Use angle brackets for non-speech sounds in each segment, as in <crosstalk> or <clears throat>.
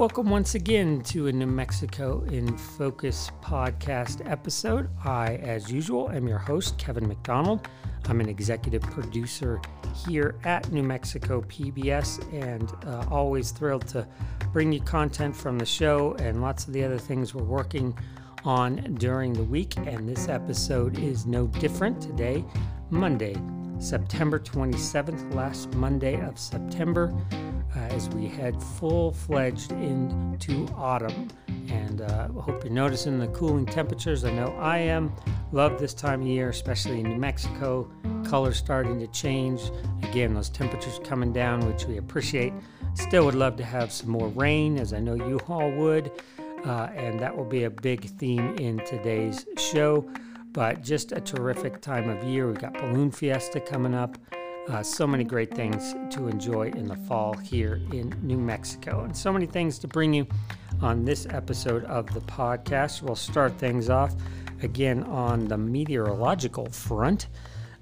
Welcome once again to a New Mexico in Focus podcast episode. I, as usual, am your host, Kevin McDonald. I'm an executive producer here at New Mexico PBS and uh, always thrilled to bring you content from the show and lots of the other things we're working on during the week. And this episode is no different today, Monday, September 27th, last Monday of September uh, as we head full fledged into autumn. And uh, hope you're noticing the cooling temperatures. I know I am. Love this time of year, especially in New Mexico. Colors starting to change. Again, those temperatures coming down, which we appreciate. Still would love to have some more rain, as I know you all would. Uh, and that will be a big theme in today's show. But just a terrific time of year. We've got Balloon Fiesta coming up. Uh, so many great things to enjoy in the fall here in New Mexico, and so many things to bring you on this episode of the podcast. We'll start things off again on the meteorological front.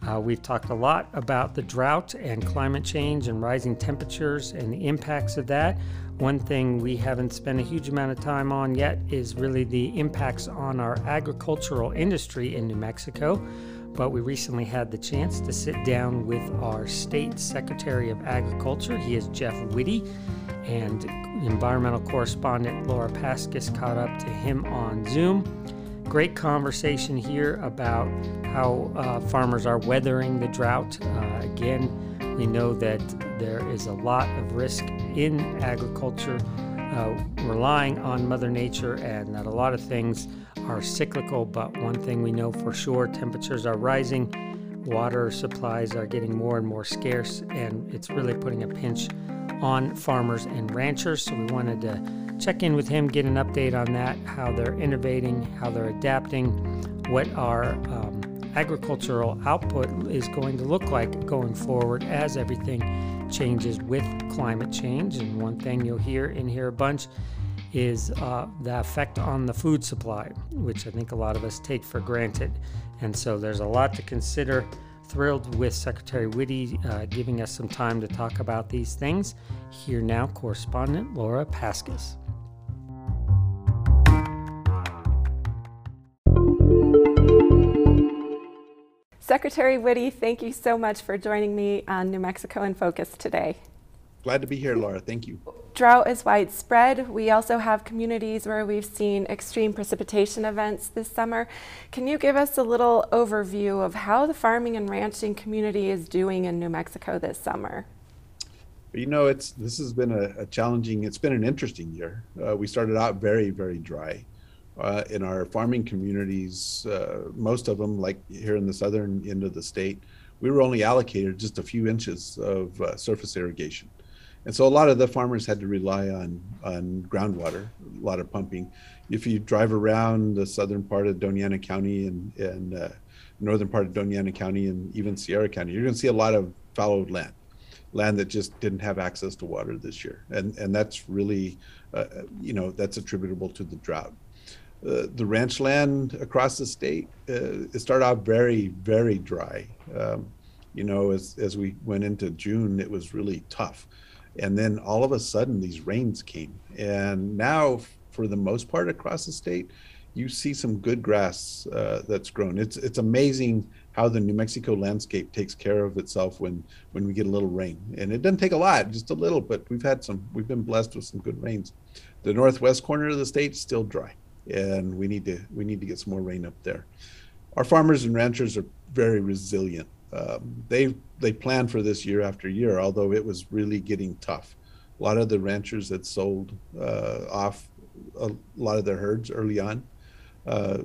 Uh, we've talked a lot about the drought and climate change and rising temperatures and the impacts of that. One thing we haven't spent a huge amount of time on yet is really the impacts on our agricultural industry in New Mexico but we recently had the chance to sit down with our state secretary of agriculture. He is Jeff Witte, and environmental correspondent Laura Paskus caught up to him on Zoom. Great conversation here about how uh, farmers are weathering the drought. Uh, again, we know that there is a lot of risk in agriculture, uh, relying on Mother Nature, and that a lot of things are cyclical, but one thing we know for sure temperatures are rising, water supplies are getting more and more scarce, and it's really putting a pinch on farmers and ranchers. So we wanted to check in with him, get an update on that, how they're innovating, how they're adapting, what our um, agricultural output is going to look like going forward as everything changes with climate change. And one thing you'll hear in here a bunch is uh, the effect on the food supply, which I think a lot of us take for granted. And so there's a lot to consider. Thrilled with Secretary Witte uh, giving us some time to talk about these things. Here now, correspondent Laura Paskus. Secretary Witte, thank you so much for joining me on New Mexico in Focus today. Glad to be here, Laura. Thank you drought is widespread. We also have communities where we've seen extreme precipitation events this summer. Can you give us a little overview of how the farming and ranching community is doing in New Mexico this summer? You know, it's this has been a, a challenging. It's been an interesting year. Uh, we started out very, very dry. Uh, in our farming communities, uh, most of them, like here in the southern end of the state, we were only allocated just a few inches of uh, surface irrigation. And so a lot of the farmers had to rely on on groundwater, a lot of pumping. If you drive around the southern part of Doña Ana County and and uh, northern part of Doña Ana County and even Sierra County, you're going to see a lot of fallowed land, land that just didn't have access to water this year, and and that's really, uh, you know, that's attributable to the drought. Uh, the ranch land across the state, uh, it started out very very dry. Um, you know, as as we went into June, it was really tough. And then all of a sudden these rains came. And now for the most part across the state you see some good grass uh, that's grown. It's it's amazing how the new mexico landscape takes care of itself when when we get a little rain. And it doesn't take a lot just a little but we've had some we've been blessed with some good rains. The northwest corner of the state still dry and we need to we need to get some more rain up there our farmers and ranchers are very resilient um, they they planned for this year after year, although it was really getting tough. A lot of the ranchers had sold uh, off a lot of their herds early on uh,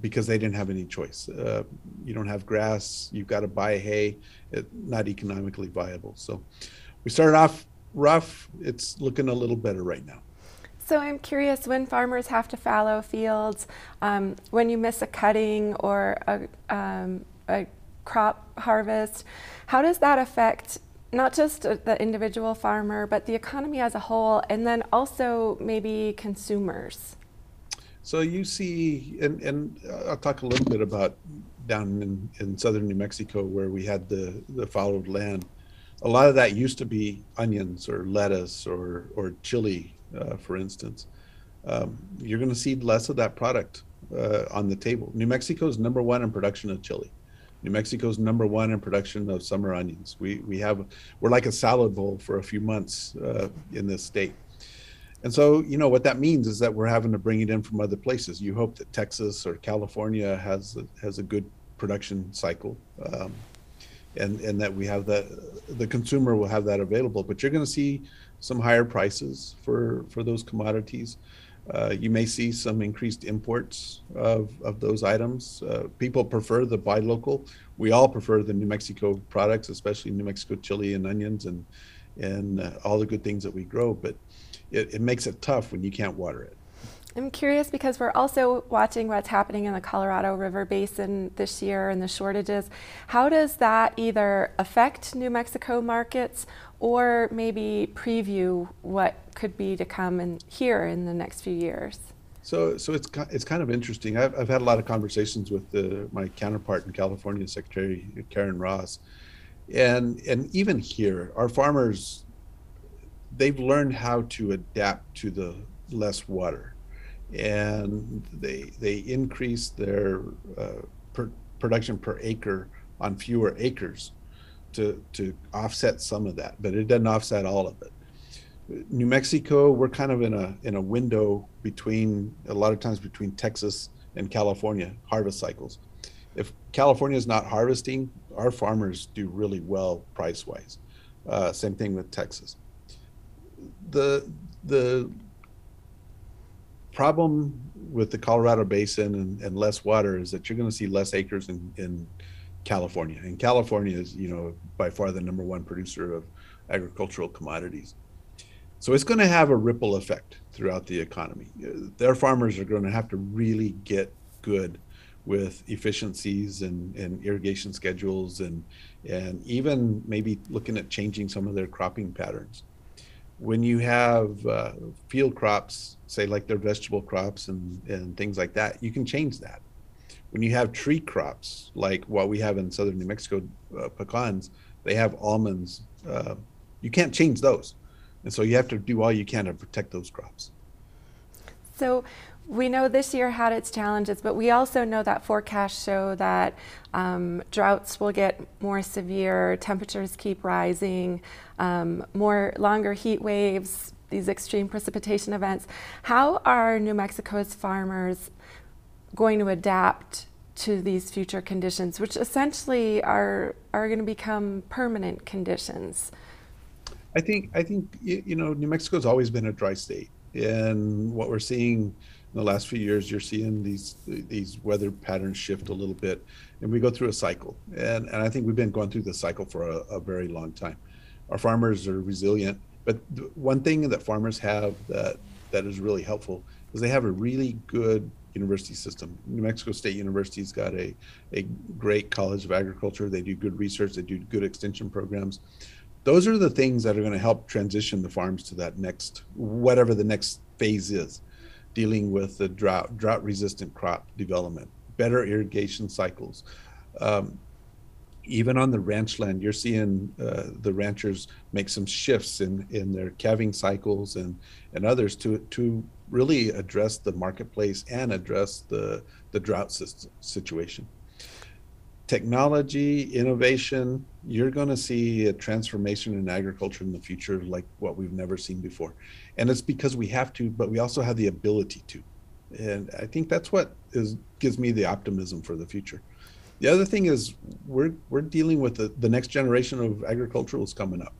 because they didn't have any choice. Uh, you don't have grass, you've got to buy hay, it, not economically viable. So we started off rough. It's looking a little better right now. So I'm curious when farmers have to fallow fields, um, when you miss a cutting or a, um, a crop harvest. How does that affect not just the individual farmer, but the economy as a whole, and then also maybe consumers? So you see, and, and I'll talk a little bit about down in, in southern New Mexico where we had the, the fallowed land. A lot of that used to be onions or lettuce or, or chili uh, for instance, um, you're going to see less of that product uh, on the table. New Mexico is number one in production of chili. New Mexico's number one in production of summer onions. We we have we're like a salad bowl for a few months uh, in this state. And so, you know, what that means is that we're having to bring it in from other places. You hope that Texas or California has a, has a good production cycle, um, and and that we have that the consumer will have that available. But you're going to see some higher prices for for those commodities. Uh, you may see some increased imports of, of those items. Uh, people prefer the buy local. We all prefer the New Mexico products, especially New Mexico chili and onions and and uh, all the good things that we grow. But it, it makes it tough when you can't water it. I'm curious because we're also watching what's happening in the Colorado River Basin this year and the shortages. How does that either affect New Mexico markets or maybe preview what could be to come here in the next few years? So, so it's it's kind of interesting. I've, I've had a lot of conversations with the, my counterpart in California, Secretary Karen Ross, and and even here, our farmers they've learned how to adapt to the less water and they they increase their uh, per, production per acre on fewer acres to to offset some of that but it doesn't offset all of it. New mexico we're kind of in a in a window between a lot of times between texas and california harvest cycles. If california is not harvesting our farmers do really well price wise uh, same thing with texas. The the problem with the Colorado Basin and, and less water is that you're going to see less acres in, in California. And California is, you know, by far the number one producer of agricultural commodities. So it's going to have a ripple effect throughout the economy. Their farmers are going to have to really get good with efficiencies and, and irrigation schedules and and even maybe looking at changing some of their cropping patterns when you have uh, field crops, say like their vegetable crops and, and things like that, you can change that. When you have tree crops, like what we have in southern New Mexico, uh, pecans, they have almonds. Uh, you can't change those. And so you have to do all you can to protect those crops. So we know this year had its challenges, but we also know that forecasts show that um, droughts will get more severe, temperatures keep rising, um, more longer heat waves, these extreme precipitation events. How are New Mexico's farmers going to adapt to these future conditions, which essentially are are going to become permanent conditions? I think I think you know New Mexico's always been a dry state, and what we're seeing in the last few years, you're seeing these these weather patterns shift a little bit, and we go through a cycle. And and I think we've been going through the cycle for a, a very long time. Our farmers are resilient, but one thing that farmers have that that is really helpful is they have a really good university system. New Mexico State University's got a a great college of agriculture. They do good research. They do good extension programs. Those are the things that are going to help transition the farms to that next whatever the next phase is dealing with the drought, drought resistant crop development, better irrigation cycles. Um, even on the ranch land, you're seeing uh, the ranchers make some shifts in, in their calving cycles and, and others to, to really address the marketplace and address the, the drought situation technology, innovation, you're going to see a transformation in agriculture in the future like what we've never seen before. And it's because we have to, but we also have the ability to. And I think that's what is gives me the optimism for the future. The other thing is we're we're dealing with the, the next generation of agriculturals coming up.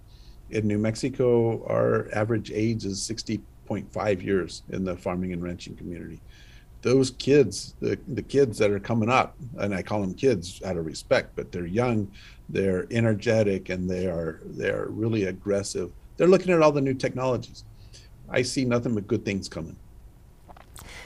In New Mexico, our average age is 60.5 years in the farming and ranching community those kids, the, the kids that are coming up, and I call them kids out of respect, but they're young, they're energetic, and they are they are really aggressive. They're looking at all the new technologies. I see nothing but good things coming.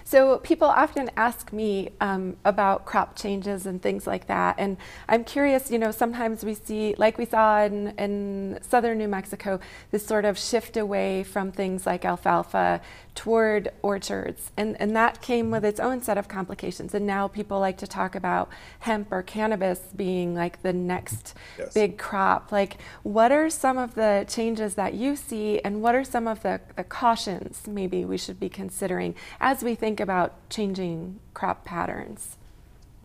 So people often ask me um, about crop changes and things like that, and I'm curious. You know, sometimes we see, like we saw in, in southern New Mexico, this sort of shift away from things like alfalfa toward orchards, and and that came with its own set of complications. And now people like to talk about hemp or cannabis being like the next yes. big crop. Like, what are some of the changes that you see, and what are some of the, the cautions maybe we should be considering as we think about changing crop patterns?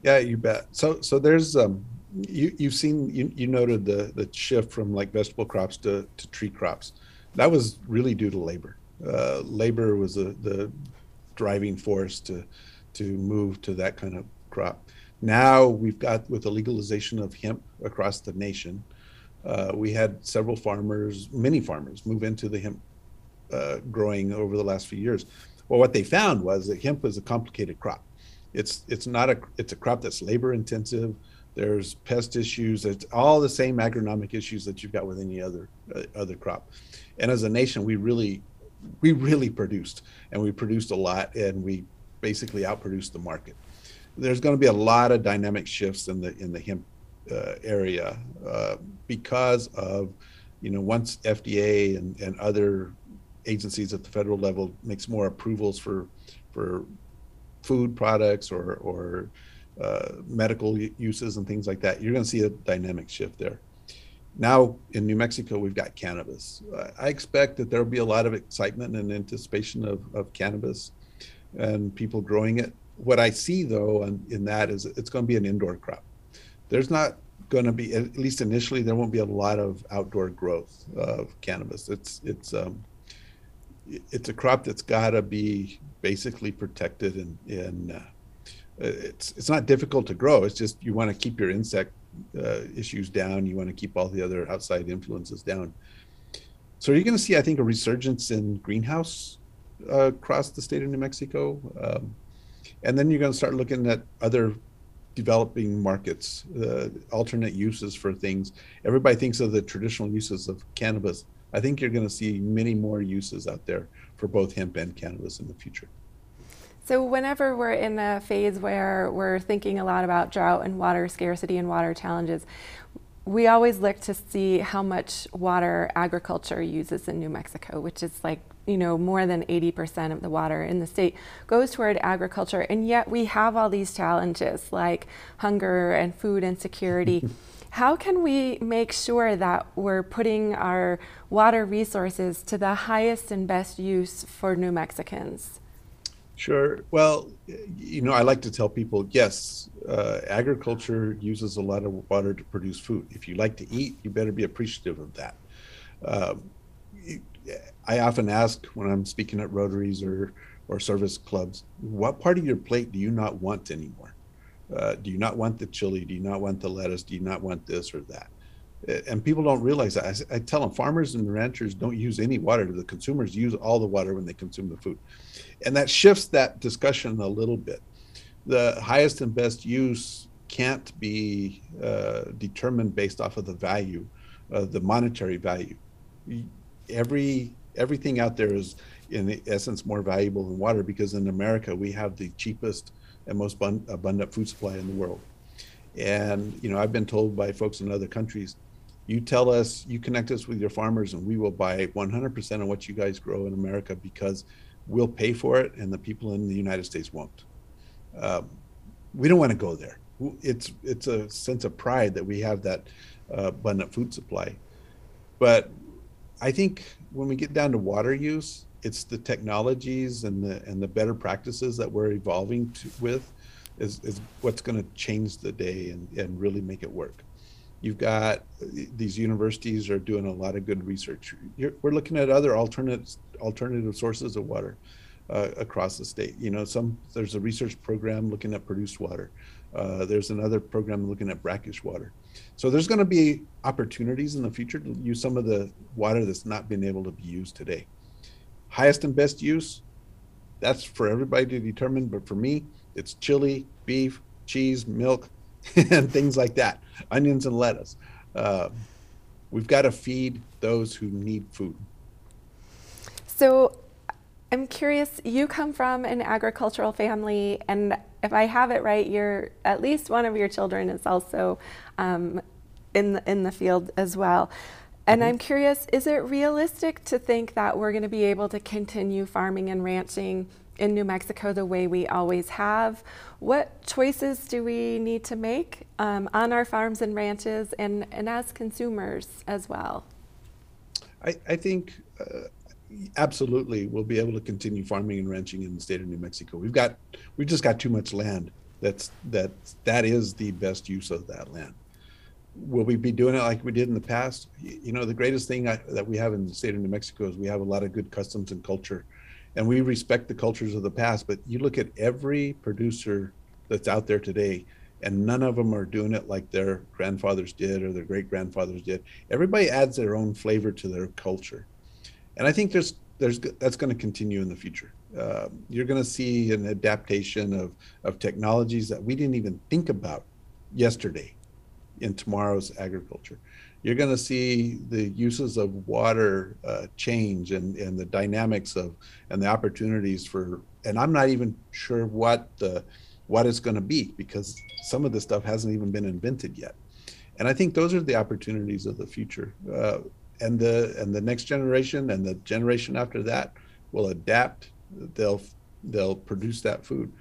Yeah, you bet. So so there's um you you've seen you, you noted the the shift from like vegetable crops to, to tree crops. That was really due to labor. Uh, labor was the the driving force to to move to that kind of crop. Now we've got with the legalization of hemp across the nation, uh, we had several farmers, many farmers, move into the hemp uh, growing over the last few years. Well, what they found was that hemp is a complicated crop. It's it's not a it's a crop that's labor intensive. There's pest issues. It's all the same agronomic issues that you've got with any other uh, other crop. And as a nation, we really we really produced, and we produced a lot, and we basically outproduced the market. There's going to be a lot of dynamic shifts in the in the hemp uh, area uh, because of you know once FDA and, and other agencies at the federal level makes more approvals for for food products or or uh, medical uses and things like that, you're going to see a dynamic shift there. Now in New Mexico, we've got cannabis. I expect that there will be a lot of excitement and anticipation of, of cannabis and people growing it. What I see though in, in that is it's going to be an indoor crop. There's not going to be, at least initially, there won't be a lot of outdoor growth of cannabis. It's it's um, it's a crop that's got to be basically protected and and uh, it's it's not difficult to grow. It's just you want to keep your insect uh, issues down. You want to keep all the other outside influences down. So you're going to see, I think, a resurgence in greenhouse uh, across the state of New Mexico, um, and then you're going to start looking at other developing markets, uh, alternate uses for things. Everybody thinks of the traditional uses of cannabis I think you're going to see many more uses out there for both hemp and cannabis in the future. So, whenever we're in a phase where we're thinking a lot about drought and water scarcity and water challenges, we always look to see how much water agriculture uses in New Mexico, which is like, you know, more than 80% of the water in the state goes toward agriculture. And yet we have all these challenges like hunger and food insecurity. <laughs> How can we make sure that we're putting our water resources to the highest and best use for New Mexicans? Sure. Well, you know, I like to tell people yes, uh, agriculture uses a lot of water to produce food. If you like to eat, you better be appreciative of that. Um, I often ask when I'm speaking at Rotaries or, or service clubs, what part of your plate do you not want anymore? Uh, do you not want the chili? Do you not want the lettuce? Do you not want this or that? And people don't realize that. I, I tell them farmers and ranchers don't use any water. The consumers use all the water when they consume the food. And that shifts that discussion a little bit. The highest and best use can't be uh, determined based off of the value, uh, the monetary value. Every everything out there is in essence more valuable than water because in America we have the cheapest and most abundant food supply in the world. And you know, I've been told by folks in other countries, you tell us, you connect us with your farmers, and we will buy 100% of what you guys grow in America because we'll pay for it, and the people in the United States won't. Um, we don't want to go there. It's it's a sense of pride that we have that uh, abundant food supply, but I think when we get down to water use, it's the technologies and the and the better practices that we're evolving to, with is, is what's going to change the day and, and really make it work. You've got these universities are doing a lot of good research. You're, we're looking at other alternative alternative sources of water uh, across the state. You know, some there's a research program looking at produced water. Uh, there's another program looking at brackish water. So there's going to be opportunities in the future to use some of the water that's not been able to be used today highest and best use, that's for everybody to determine. But for me, it's chili, beef, cheese, milk, and <laughs> things like that, onions and lettuce. Uh, we've got to feed those who need food. So, I'm curious, you come from an agricultural family, and if I have it right, you're at least one of your children is also um, in the in the field as well. And mm-hmm. I'm curious, is it realistic to think that we're going to be able to continue farming and ranching in New Mexico the way we always have? What choices do we need to make um, on our farms and ranches and, and as consumers as well? I, I think uh, absolutely we'll be able to continue farming and ranching in the state of New Mexico. We've got we've just got too much land. That's that that is the best use of that land. Will we be doing it like we did in the past? You know, the greatest thing I, that we have in the state of New Mexico is we have a lot of good customs and culture, and we respect the cultures of the past. But you look at every producer that's out there today, and none of them are doing it like their grandfathers did or their great grandfathers did. Everybody adds their own flavor to their culture and I think there's there's that's going to continue in the future. Uh, you're going to see an adaptation of of technologies that we didn't even think about yesterday in tomorrow's agriculture. You're going to see the uses of water uh, change and and the dynamics of and the opportunities for. And I'm not even sure what the what it's going to be because some of this stuff hasn't even been invented yet. And I think those are the opportunities of the future. Uh, and the and the next generation and the generation after that will adapt they'll they'll produce that food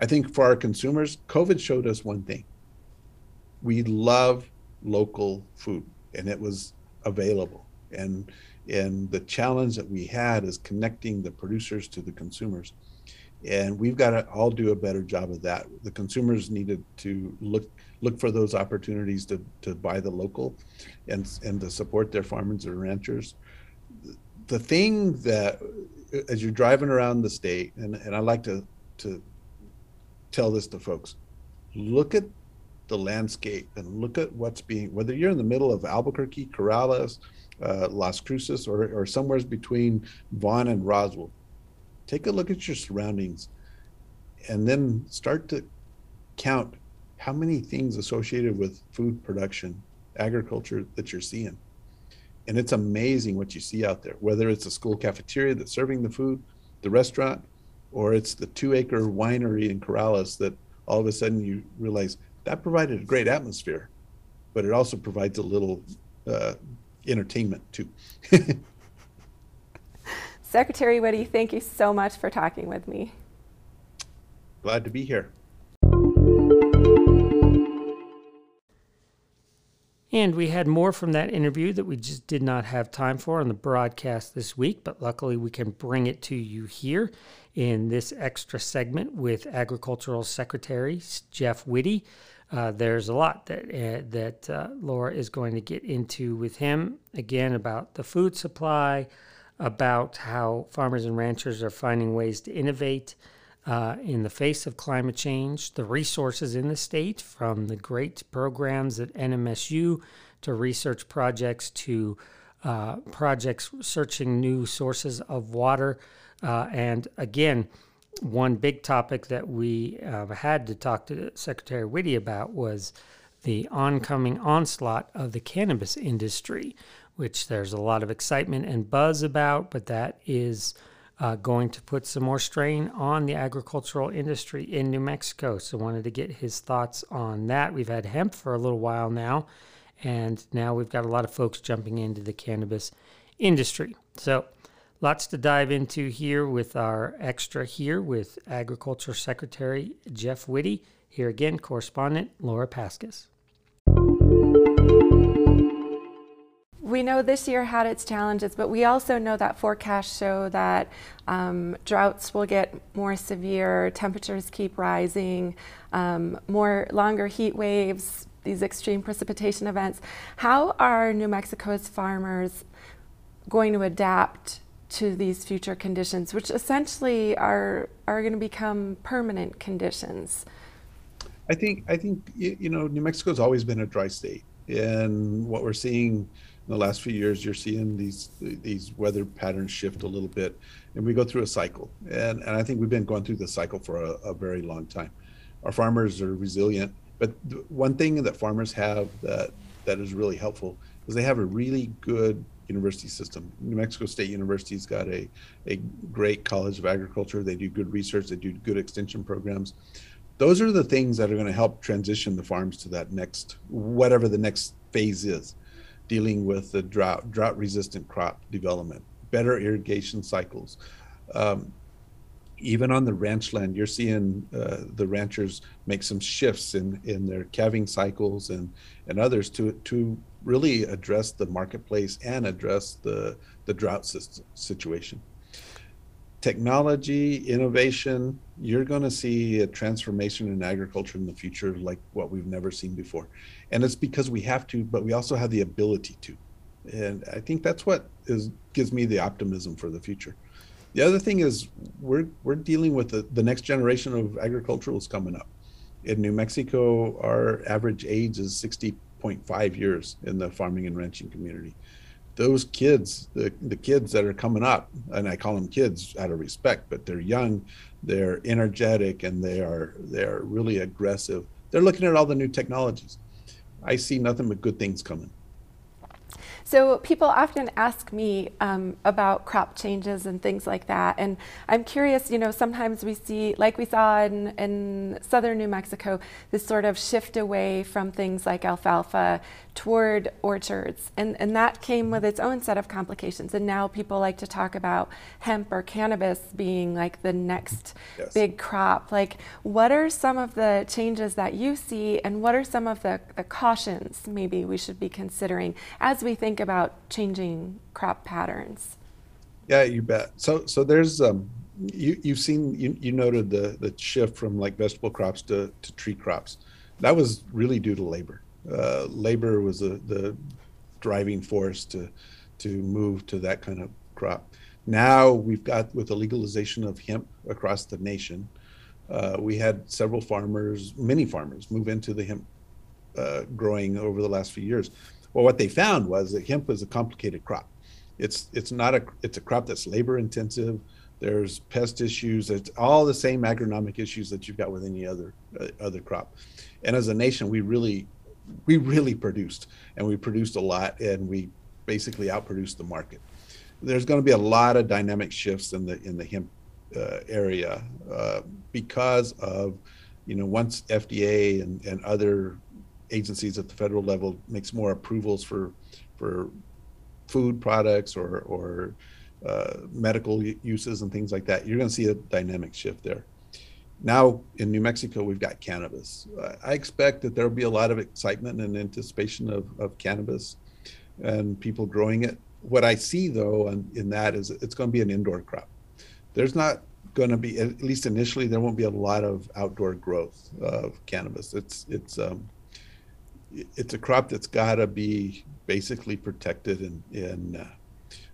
i think for our consumers covid showed us one thing we love local food and it was available. And and the challenge that we had is connecting the producers to the consumers. And we've got to all do a better job of that. The consumers needed to look look for those opportunities to, to buy the local and, and to support their farmers and ranchers. The thing that, as you're driving around the state, and, and I like to, to tell this to folks, look at the landscape and look at what's being, whether you're in the middle of Albuquerque, Corrales, uh, Las Cruces, or, or somewhere between Vaughn and Roswell, take a look at your surroundings and then start to count how many things associated with food production, agriculture that you're seeing. And it's amazing what you see out there, whether it's a school cafeteria that's serving the food, the restaurant, or it's the two acre winery in Corrales that all of a sudden you realize that provided a great atmosphere, but it also provides a little uh, entertainment too. <laughs> Secretary Witte, thank you so much for talking with me. Glad to be here. And we had more from that interview that we just did not have time for on the broadcast this week, but luckily we can bring it to you here in this extra segment with Agricultural Secretary Jeff Witte. Uh, there's a lot that uh, that uh, Laura is going to get into with him again about the food supply, about how farmers and ranchers are finding ways to innovate, uh, in the face of climate change, the resources in the state, from the great programs at NMSU to research projects to uh, projects searching new sources of water. Uh, and again, one big topic that we uh, had to talk to Secretary Witte about was the oncoming onslaught of the cannabis industry, which there's a lot of excitement and buzz about, but that is uh, going to put some more strain on the agricultural industry in New Mexico. So, wanted to get his thoughts on that. We've had hemp for a little while now, and now we've got a lot of folks jumping into the cannabis industry. So, lots to dive into here with our extra here with Agriculture Secretary Jeff Witte. Here again, correspondent Laura Paskus. we know this year had its challenges, but we also know that forecasts show that um, droughts will get more severe, temperatures keep rising, um, more longer heat waves, these extreme precipitation events. How are New Mexico's farmers going to adapt to these future conditions, which essentially are are going to become permanent conditions? I think I think you know New Mexico's always been a dry state, and what we're seeing in the last few years, you're seeing these these weather patterns shift a little bit, and we go through a cycle. And and I think we've been going through this cycle for a, a very long time. Our farmers are resilient, but one thing that farmers have that that is really helpful is they have a really good university system. New Mexico State University's got a, a great college of agriculture. They do good research, they do good extension programs. Those are the things that are going to help transition the farms to that next, whatever the next phase is, dealing with the drought, drought resistant crop development, better irrigation cycles. Um, even on the ranch land, you're seeing uh, the ranchers make some shifts in, in their calving cycles and, and others to, to really address the marketplace and address the, the drought situation. Technology, innovation, you're going to see a transformation in agriculture in the future like what we've never seen before. And it's because we have to, but we also have the ability to. And I think that's what is gives me the optimism for the future. The other thing is we're we're dealing with the, the next generation of agriculturals coming up. In New Mexico, our average age is 60.5 years in the farming and ranching community. Those kids, the, the kids that are coming up, and I call them kids out of respect, but they're young, they're energetic, and they are they're really aggressive. They're looking at all the new technologies. I see nothing but good things coming. So people often ask me um, about crop changes and things like that. And I'm curious, you know, sometimes we see, like we saw in, in southern New Mexico, this sort of shift away from things like alfalfa toward orchards. And, and that came with its own set of complications. And now people like to talk about hemp or cannabis being like the next yes. big crop. Like, what are some of the changes that you see, and what are some of the, the cautions maybe we should be considering as we think about changing crop patterns? Yeah, you bet. So, so there's um, you you've seen you, you noted the the shift from like vegetable crops to to tree crops. That was really due to labor uh, labor was a, the driving force to to move to that kind of crop. Now we've got with the legalization of hemp across the nation, uh, we had several farmers, many farmers, move into the hemp uh, growing over the last few years. Well, what they found was that hemp is a complicated crop. It's it's not a it's a crop that's labor intensive. There's pest issues. It's all the same agronomic issues that you've got with any other uh, other crop. And as a nation, we really we really produced and we produced a lot and we basically outproduced the market. There's going to be a lot of dynamic shifts in the in the hemp uh, area uh, because of you know once FDA and, and other agencies at the federal level makes more approvals for for food products or or uh, medical uses and things like that, you're going to see a dynamic shift there now in New Mexico, we've got cannabis. I expect that there will be a lot of excitement and anticipation of, of cannabis and people growing it. What I see though in that is it's going to be an indoor crop. There's not going to be, at least initially, there won't be a lot of outdoor growth of cannabis. It's it's um, it's a crop that's got to be basically protected and uh,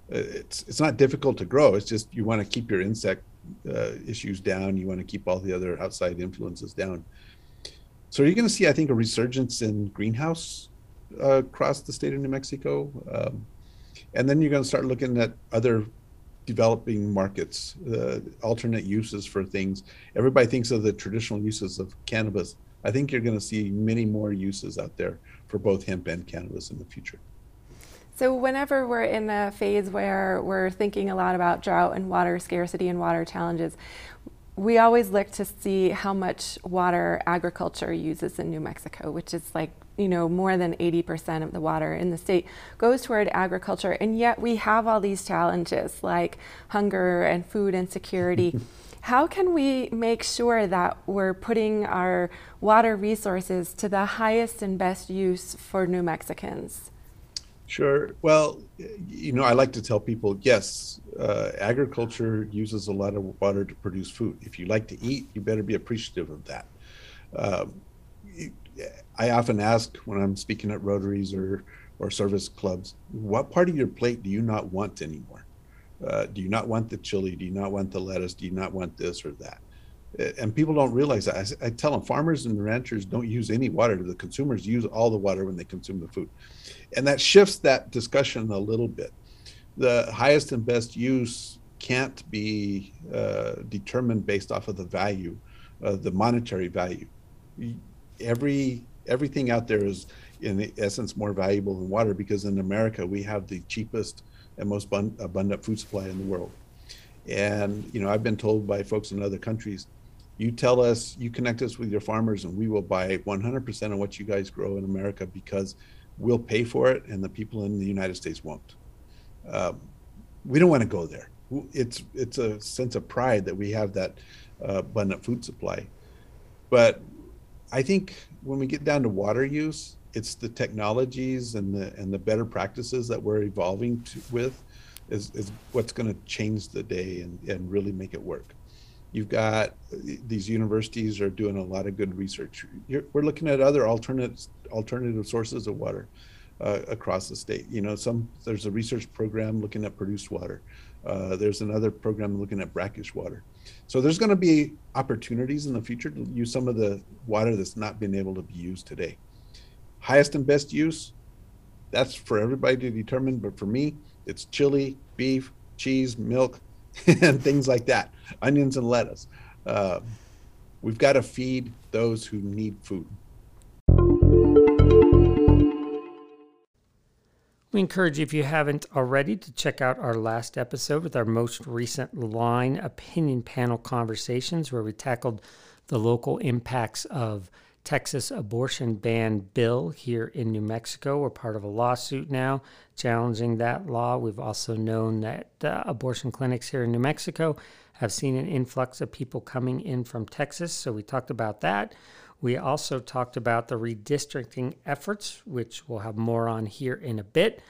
it's it's not difficult to grow. It's just you want to keep your insect uh, issues down. You want to keep all the other outside influences down. So you're going to see, I think, a resurgence in greenhouse uh, across the state of New Mexico, um, and then you're going to start looking at other developing markets, uh, alternate uses for things. Everybody thinks of the traditional uses of cannabis. I think you're going to see many more uses out there for both hemp and cannabis in the future. So whenever we're in a phase where we're thinking a lot about drought and water scarcity and water challenges, we always look to see how much water agriculture uses in New Mexico, which is like, you know, more than 80% of the water in the state goes toward agriculture. And yet we have all these challenges like hunger and food insecurity. <laughs> how can we make sure that we're putting our water resources to the highest and best use for New Mexicans? Sure. Well, you know, I like to tell people yes, uh, agriculture uses a lot of water to produce food. If you like to eat, you better be appreciative of that. Um, I often ask when I'm speaking at Rotaries or, or service clubs, what part of your plate do you not want anymore? Uh, do you not want the chili? Do you not want the lettuce? Do you not want this or that? and people don't realize that. I, I, tell them farmers and ranchers don't use any water. The consumers use all the water when they consume the food, and that shifts that discussion a little bit. The highest and best use can't be uh, determined based off of the value, uh, the monetary value. Every everything out there is in essence more valuable than water because in America we have the cheapest and most abundant food supply in the world. And you know, I've been told by folks in other countries, you tell us, you connect us with your farmers, and we will buy 100% of what you guys grow in America because we'll pay for it, and the people in the United States won't. Um, we don't want to go there. It's it's a sense of pride that we have that uh, abundant food supply, but I think when we get down to water use, it's the technologies and the and the better practices that we're evolving to, with is, is what's going to change the day and, and really make it work. You've got these universities are doing a lot of good research. You're, we're looking at other alternate alternative sources of water uh, across the state. You know, some there's a research program looking at produced water. Uh, there's another program looking at brackish water. So there's going to be opportunities in the future to use some of the water that's not been able to be used today. Highest and best use, that's for everybody to determine. But for me, it's chili, beef, cheese, milk, <laughs> and things like that, onions and lettuce. Uh, we've got to feed those who need food. We encourage you, if you haven't already, to check out our last episode with our most recent line opinion panel conversations, where we tackled the local impacts of Texas abortion ban bill here in New Mexico. We're part of a lawsuit now challenging that law. We've also known that uh, abortion clinics here in New Mexico have seen an influx of people coming in from Texas. So we talked about that. We also talked about the redistricting efforts, which we'll have more on here in a bit.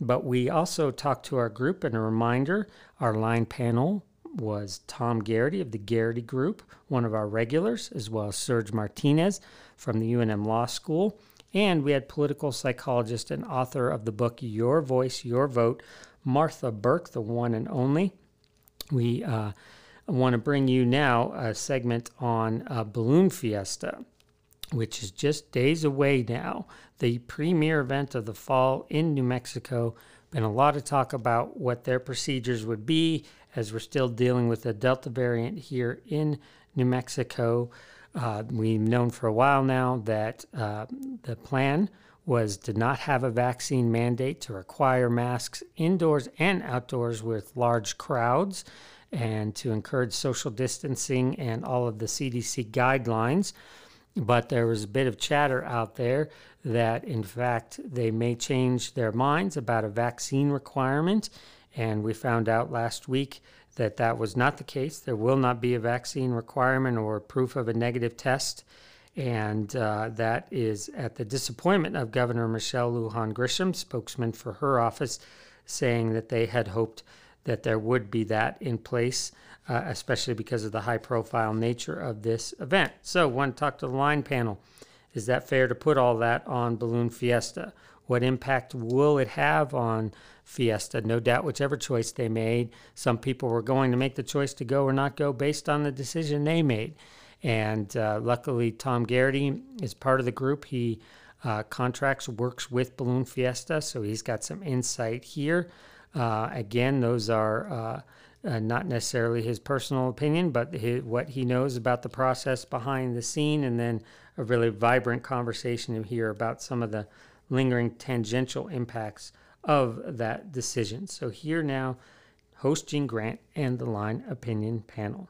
But we also talked to our group, and a reminder our line panel was Tom Garrity of the Garrity Group, one of our regulars, as well as Serge Martinez from the UNM Law School. And we had political psychologist and author of the book Your Voice, Your Vote, Martha Burk, the one and only. We uh, want to bring you now a segment on uh, Balloon Fiesta, which is just days away now. The premier event of the fall in New Mexico. Been a lot of talk about what their procedures would be as we're still dealing with the Delta variant here in New Mexico. Uh, we've known for a while now that uh, the plan was to not have a vaccine mandate to require masks indoors and outdoors with large crowds and to encourage social distancing and all of the CDC guidelines. But there was a bit of chatter out there that, in fact, they may change their minds about a vaccine requirement and we found out last week that that was not the case. There will not be a vaccine requirement or proof of a negative test. And uh, that is at the disappointment of Governor Michelle Lujan Grisham, spokesman for her office, saying that they had hoped that there would be that in place, uh, especially because of the high profile nature of this event. So, one talk to the line panel. Is that fair to put all that on Balloon Fiesta? What impact will it have on Fiesta? No doubt, whichever choice they made, some people were going to make the choice to go or not go based on the decision they made. And uh, luckily, Tom Garrity is part of the group. He uh, contracts, works with Balloon Fiesta, so he's got some insight here. Uh, again, those are uh, uh, not necessarily his personal opinion, but his, what he knows about the process behind the scene, and then a really vibrant conversation here about some of the lingering tangential impacts of that decision. So, here now, host Gene Grant and the Line Opinion panel.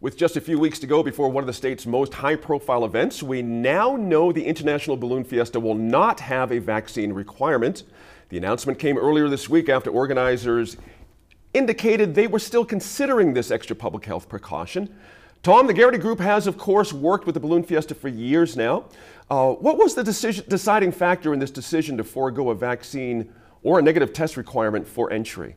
With just a few weeks to go before one of the state's most high profile events, we now know the International Balloon Fiesta will not have a vaccine requirement. The announcement came earlier this week after organizers indicated they were still considering this extra public health precaution. Tom, the Garrity Group has, of course, worked with the Balloon Fiesta for years now. Uh, what was the decision, deciding factor in this decision to forego a vaccine or a negative test requirement for entry?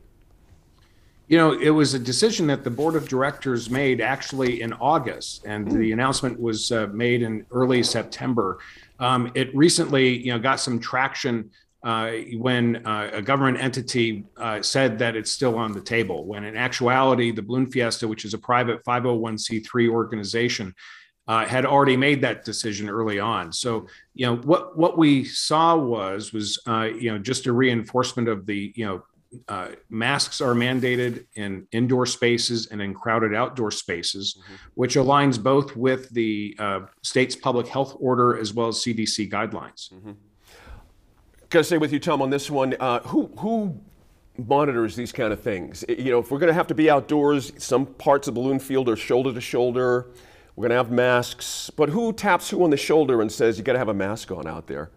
You know, it was a decision that the board of directors made actually in August, and the hmm. announcement was uh, made in early September. Um, it recently, you know, got some traction uh, when uh, a government entity uh, said that it's still on the table, when in actuality, the Balloon Fiesta, which is a private 501c3 organization, uh, had already made that decision early on. So, you know, what what we saw was was uh, you know just a reinforcement of the you know uh, masks are mandated in indoor spaces and in crowded outdoor spaces, mm-hmm. which aligns both with the uh, state's public health order as well as CDC guidelines. Mm-hmm. Can I stay with you, Tom, on this one? Uh, who who monitors these kind of things? You know, if we're going to have to be outdoors, some parts of the balloon field are shoulder to shoulder. We're going to have masks, but who taps who on the shoulder and says you got to have a mask on out there?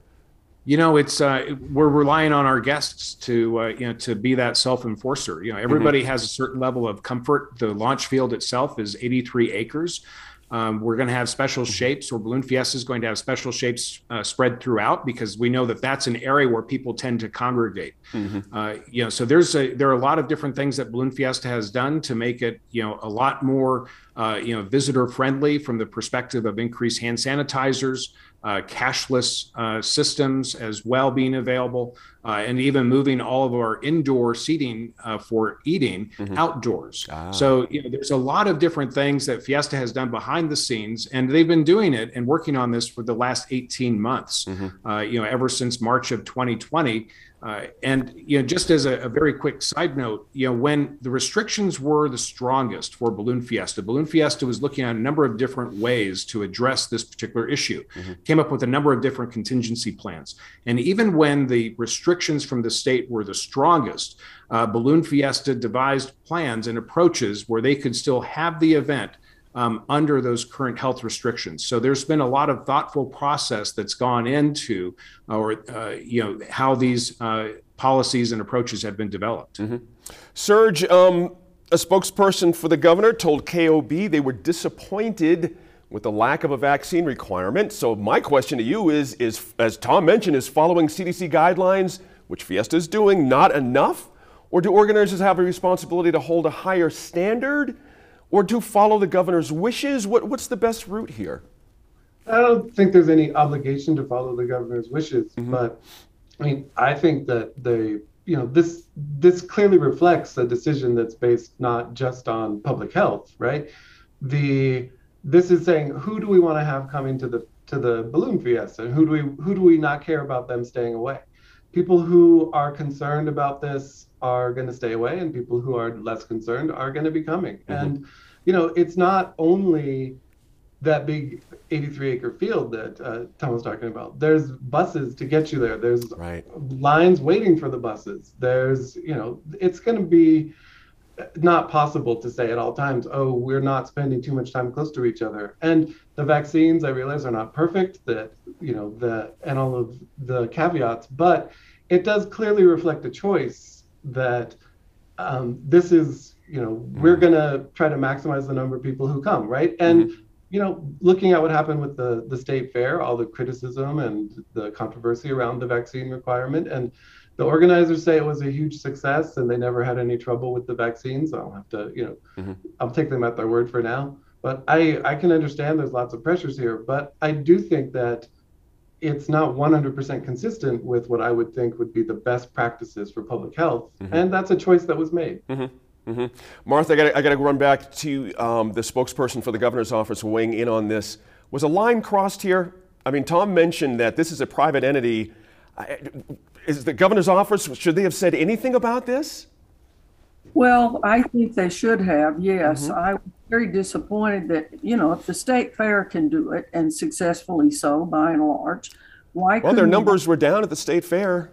You know, it's uh, we're relying on our guests to uh, you know to be that self enforcer. You know, everybody mm-hmm. has a certain level of comfort. The launch field itself is 83 acres. Um, we're going to have special mm-hmm. shapes, or Balloon Fiesta is going to have special shapes uh, spread throughout because we know that that's an area where people tend to congregate. Mm-hmm. Uh, you know, so there's a there are a lot of different things that Balloon Fiesta has done to make it you know a lot more uh, you know visitor friendly from the perspective of increased hand sanitizers cashless uh, systems as well being available, uh, and even moving all of our indoor seating uh, for eating mm-hmm. outdoors. Ah. So you know, there's a lot of different things that Fiesta has done behind the scenes, and they've been doing it and working on this for the last 18 months. Mm-hmm. Uh, you know, ever since March of 2020. Uh, and you know, just as a, a, very quick side note, you know, when the restrictions were the strongest for Balloon Fiesta, Balloon Fiesta was looking at a number of different ways to address this particular issue. Mm-hmm. Came up with a number of different contingency plans, and even when the restrictions from the state were the strongest, uh, Balloon Fiesta devised plans and approaches where they could still have the event um, under those current health restrictions. So there's been a lot of thoughtful process that's gone into, or uh, you know, how these uh, policies and approaches have been developed. Mm-hmm. Serge, um, a spokesperson for the governor told KOB they were disappointed with the lack of a vaccine requirement. So my question to you is: Is as Tom mentioned, is following CDC guidelines, which Fiesta is doing, not enough, or do organizers have a responsibility to hold a higher standard? Or to follow the governor's wishes? What, what's the best route here? I don't think there's any obligation to follow the governor's wishes, mm-hmm. but I mean, I think that they, you know, this this clearly reflects a decision that's based not just on public health, right? The this is saying who do we want to have coming to the to the balloon fiesta? Who do we who do we not care about them staying away? People who are concerned about this are going to stay away, and people who are less concerned are going to be coming. Mm-hmm. And you know, it's not only that big 83 acre field that uh, Tom was talking about. There's buses to get you there. There's right. lines waiting for the buses. There's, you know, it's going to be not possible to say at all times, oh, we're not spending too much time close to each other. And the vaccines, I realize, are not perfect. That you know the and all of the caveats, but it does clearly reflect a choice that um, this is you know we're mm-hmm. going to try to maximize the number of people who come right and mm-hmm. you know looking at what happened with the the state fair all the criticism and the controversy around the vaccine requirement and the organizers say it was a huge success and they never had any trouble with the vaccines i'll have to you know mm-hmm. i'll take them at their word for now but i i can understand there's lots of pressures here but i do think that it's not 100% consistent with what I would think would be the best practices for public health. Mm-hmm. And that's a choice that was made. Mm-hmm. Mm-hmm. Martha, I got to run back to um, the spokesperson for the governor's office weighing in on this. Was a line crossed here? I mean, Tom mentioned that this is a private entity. Is the governor's office, should they have said anything about this? Well, I think they should have, yes. Mm-hmm. I was very disappointed that, you know, if the state fair can do it and successfully so by and large, why Well, their numbers were down at the state fair.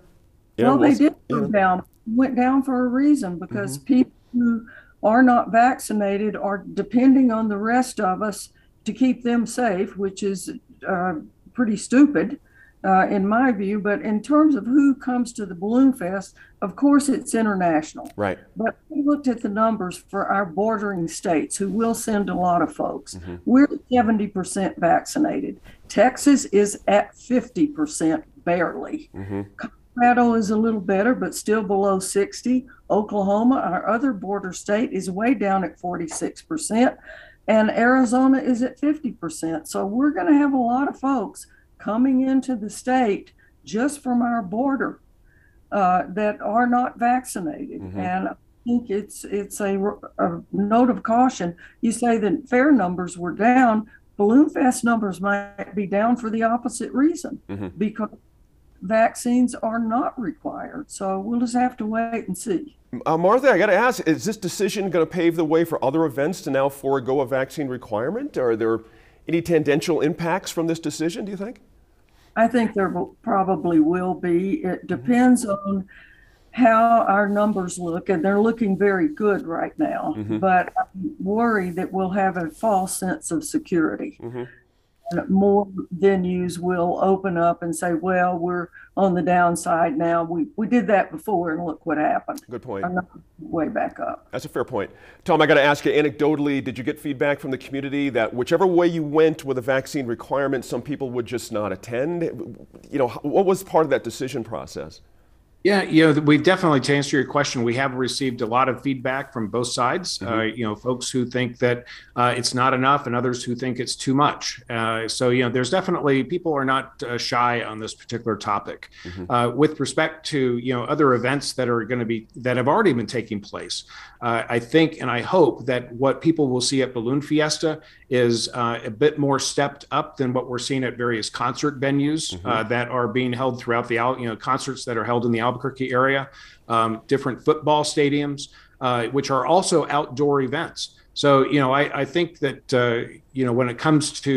You well, know, they did go down, went down for a reason because mm-hmm. people who are not vaccinated are depending on the rest of us to keep them safe, which is uh, pretty stupid. Uh, in my view. But in terms of who comes to the Balloon Fest, of course it's international. Right. But we looked at the numbers for our bordering states who will send a lot of folks. Mm-hmm. We're 70% vaccinated. Texas is at 50%, barely. Mm-hmm. Colorado is a little better, but still below 60. Oklahoma, our other border state, is way down at 46%. And Arizona is at 50%. So we're going to have a lot of folks coming into the state just from our border uh, that are not vaccinated. Mm-hmm. And I think it's it's a, a, note of caution. You say that fair numbers were down. Balloon Fest numbers might be down for the opposite reason mm-hmm. because vaccines are not required. So we'll just have to wait and see. Uh, Martha, I got to ask: Is this decision going to pave the way for other events to now forego a vaccine requirement? Are there any tangential impacts from this decision? Do you think? I think there probably will be. It depends on how our numbers look, and they're looking very good right now. Mm-hmm. But I'm worried that we'll have a false sense of security. Mm-hmm. More venues will open up and say, well, we're on the downside now. We, we did that before, and look what happened. Good point. Way back up. That's a fair point. Tom, I got to ask you anecdotally, did you get feedback from the community that whichever way you went with a vaccine requirement, some people would just not attend? You know, what was part of that decision process? Yeah, you know, we definitely, to answer your question, we have received a lot of feedback from both sides. Mm-hmm. Uh, you know, folks who think that uh, it's not enough and others who think it's too much. Uh, so, you know, there's definitely people are not uh, shy on this particular topic. Mm-hmm. Uh, with respect to, you know, other events that are going to be, that have already been taking place, uh, I think and I hope that what people will see at Balloon Fiesta is a bit more stepped up than what we're seeing at various concert venues mm-hmm. that are being held throughout the, you know, concerts that are held in the Albuquerque area, um, different football stadiums, uh, which are also outdoor events. So, you know, I, I think that, uh, you know, when it comes to,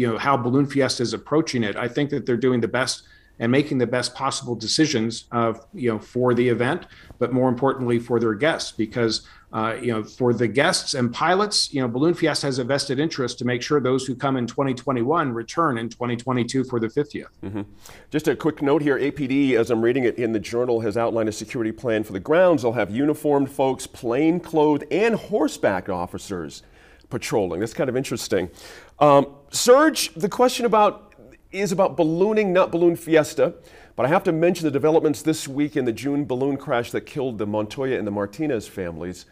you know, how Balloon Fiesta is approaching it, I think that they're doing the best and making the best possible decisions, of, you know, for the event, but more importantly for their guests, because uh, you know, for the guests and pilots, you know, Balloon Fiesta has a vested interest to make sure those who come in 2021 return in 2022 for the 50th. Mm-hmm. Just a quick note here APD, as I'm reading it in the journal, has outlined a security plan for the grounds. They'll have uniformed folks, plain clothed, and horseback officers patrolling. That's kind of interesting. Um, Serge, the question about is about ballooning, not Balloon Fiesta. But I have to mention the developments this week in the June balloon crash that killed the Montoya and the Martinez families.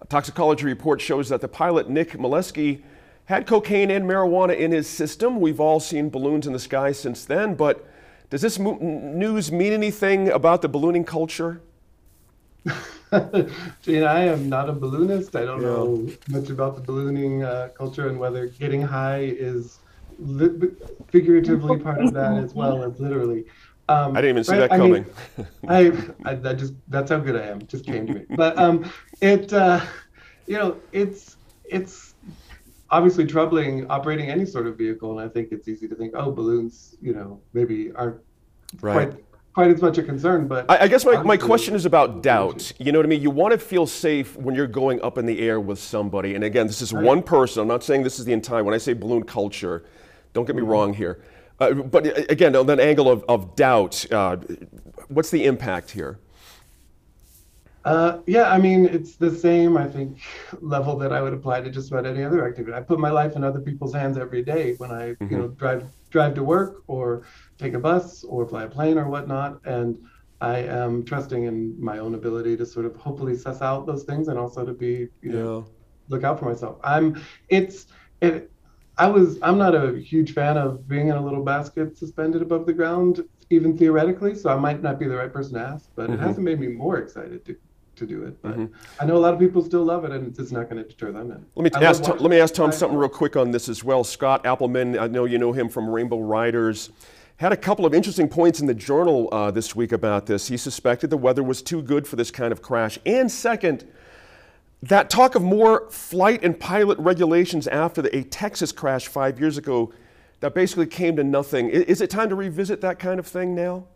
A toxicology report shows that the pilot, Nick Meleski, had cocaine and marijuana in his system. We've all seen balloons in the sky since then, but does this mo- news mean anything about the ballooning culture? <laughs> Gene, I am not a balloonist. I don't yeah. know much about the ballooning uh, culture and whether getting high is li- figuratively part of that as well as literally. Um, I didn't even see right? that coming. I, mean, <laughs> I, I, just that's how good I am. It just came to me. But um, it, uh, you know, it's it's obviously troubling operating any sort of vehicle, and I think it's easy to think, oh, balloons, you know, maybe aren't right. quite quite as much a concern. But I, I guess my, my question is about doubt. You know what I mean? You want to feel safe when you're going up in the air with somebody. And again, this is one person. I'm not saying this is the entire. When I say balloon culture, don't get me mm-hmm. wrong here. Uh, but again, on that angle of, of doubt, uh, what's the impact here? Uh, yeah, I mean, it's the same, I think, level that I would apply to just about any other activity. I put my life in other people's hands every day when I, mm-hmm. you know, drive drive to work or take a bus or fly a plane or whatnot, and I am trusting in my own ability to sort of hopefully suss out those things and also to be, you know, look out for myself. I'm, it's, it, I was I'm not a huge fan of being in a little basket suspended above the ground, even theoretically. So I might not be the right person to ask, but mm-hmm. it hasn't made me more excited to to do it. But mm-hmm. I know a lot of people still love it, and it's not going to deter them. Let me ask Tom, let me ask Tom something real quick on this as well. Scott Appelman, I know you know him from Rainbow Ryders. Had a couple of interesting points in the journal uh, this week about this. He suspected the weather was too good for this kind of crash. And second, that talk of more flight and pilot regulations after the, a Texas crash five years ago that basically came to nothing. Is it time to revisit that kind of thing now?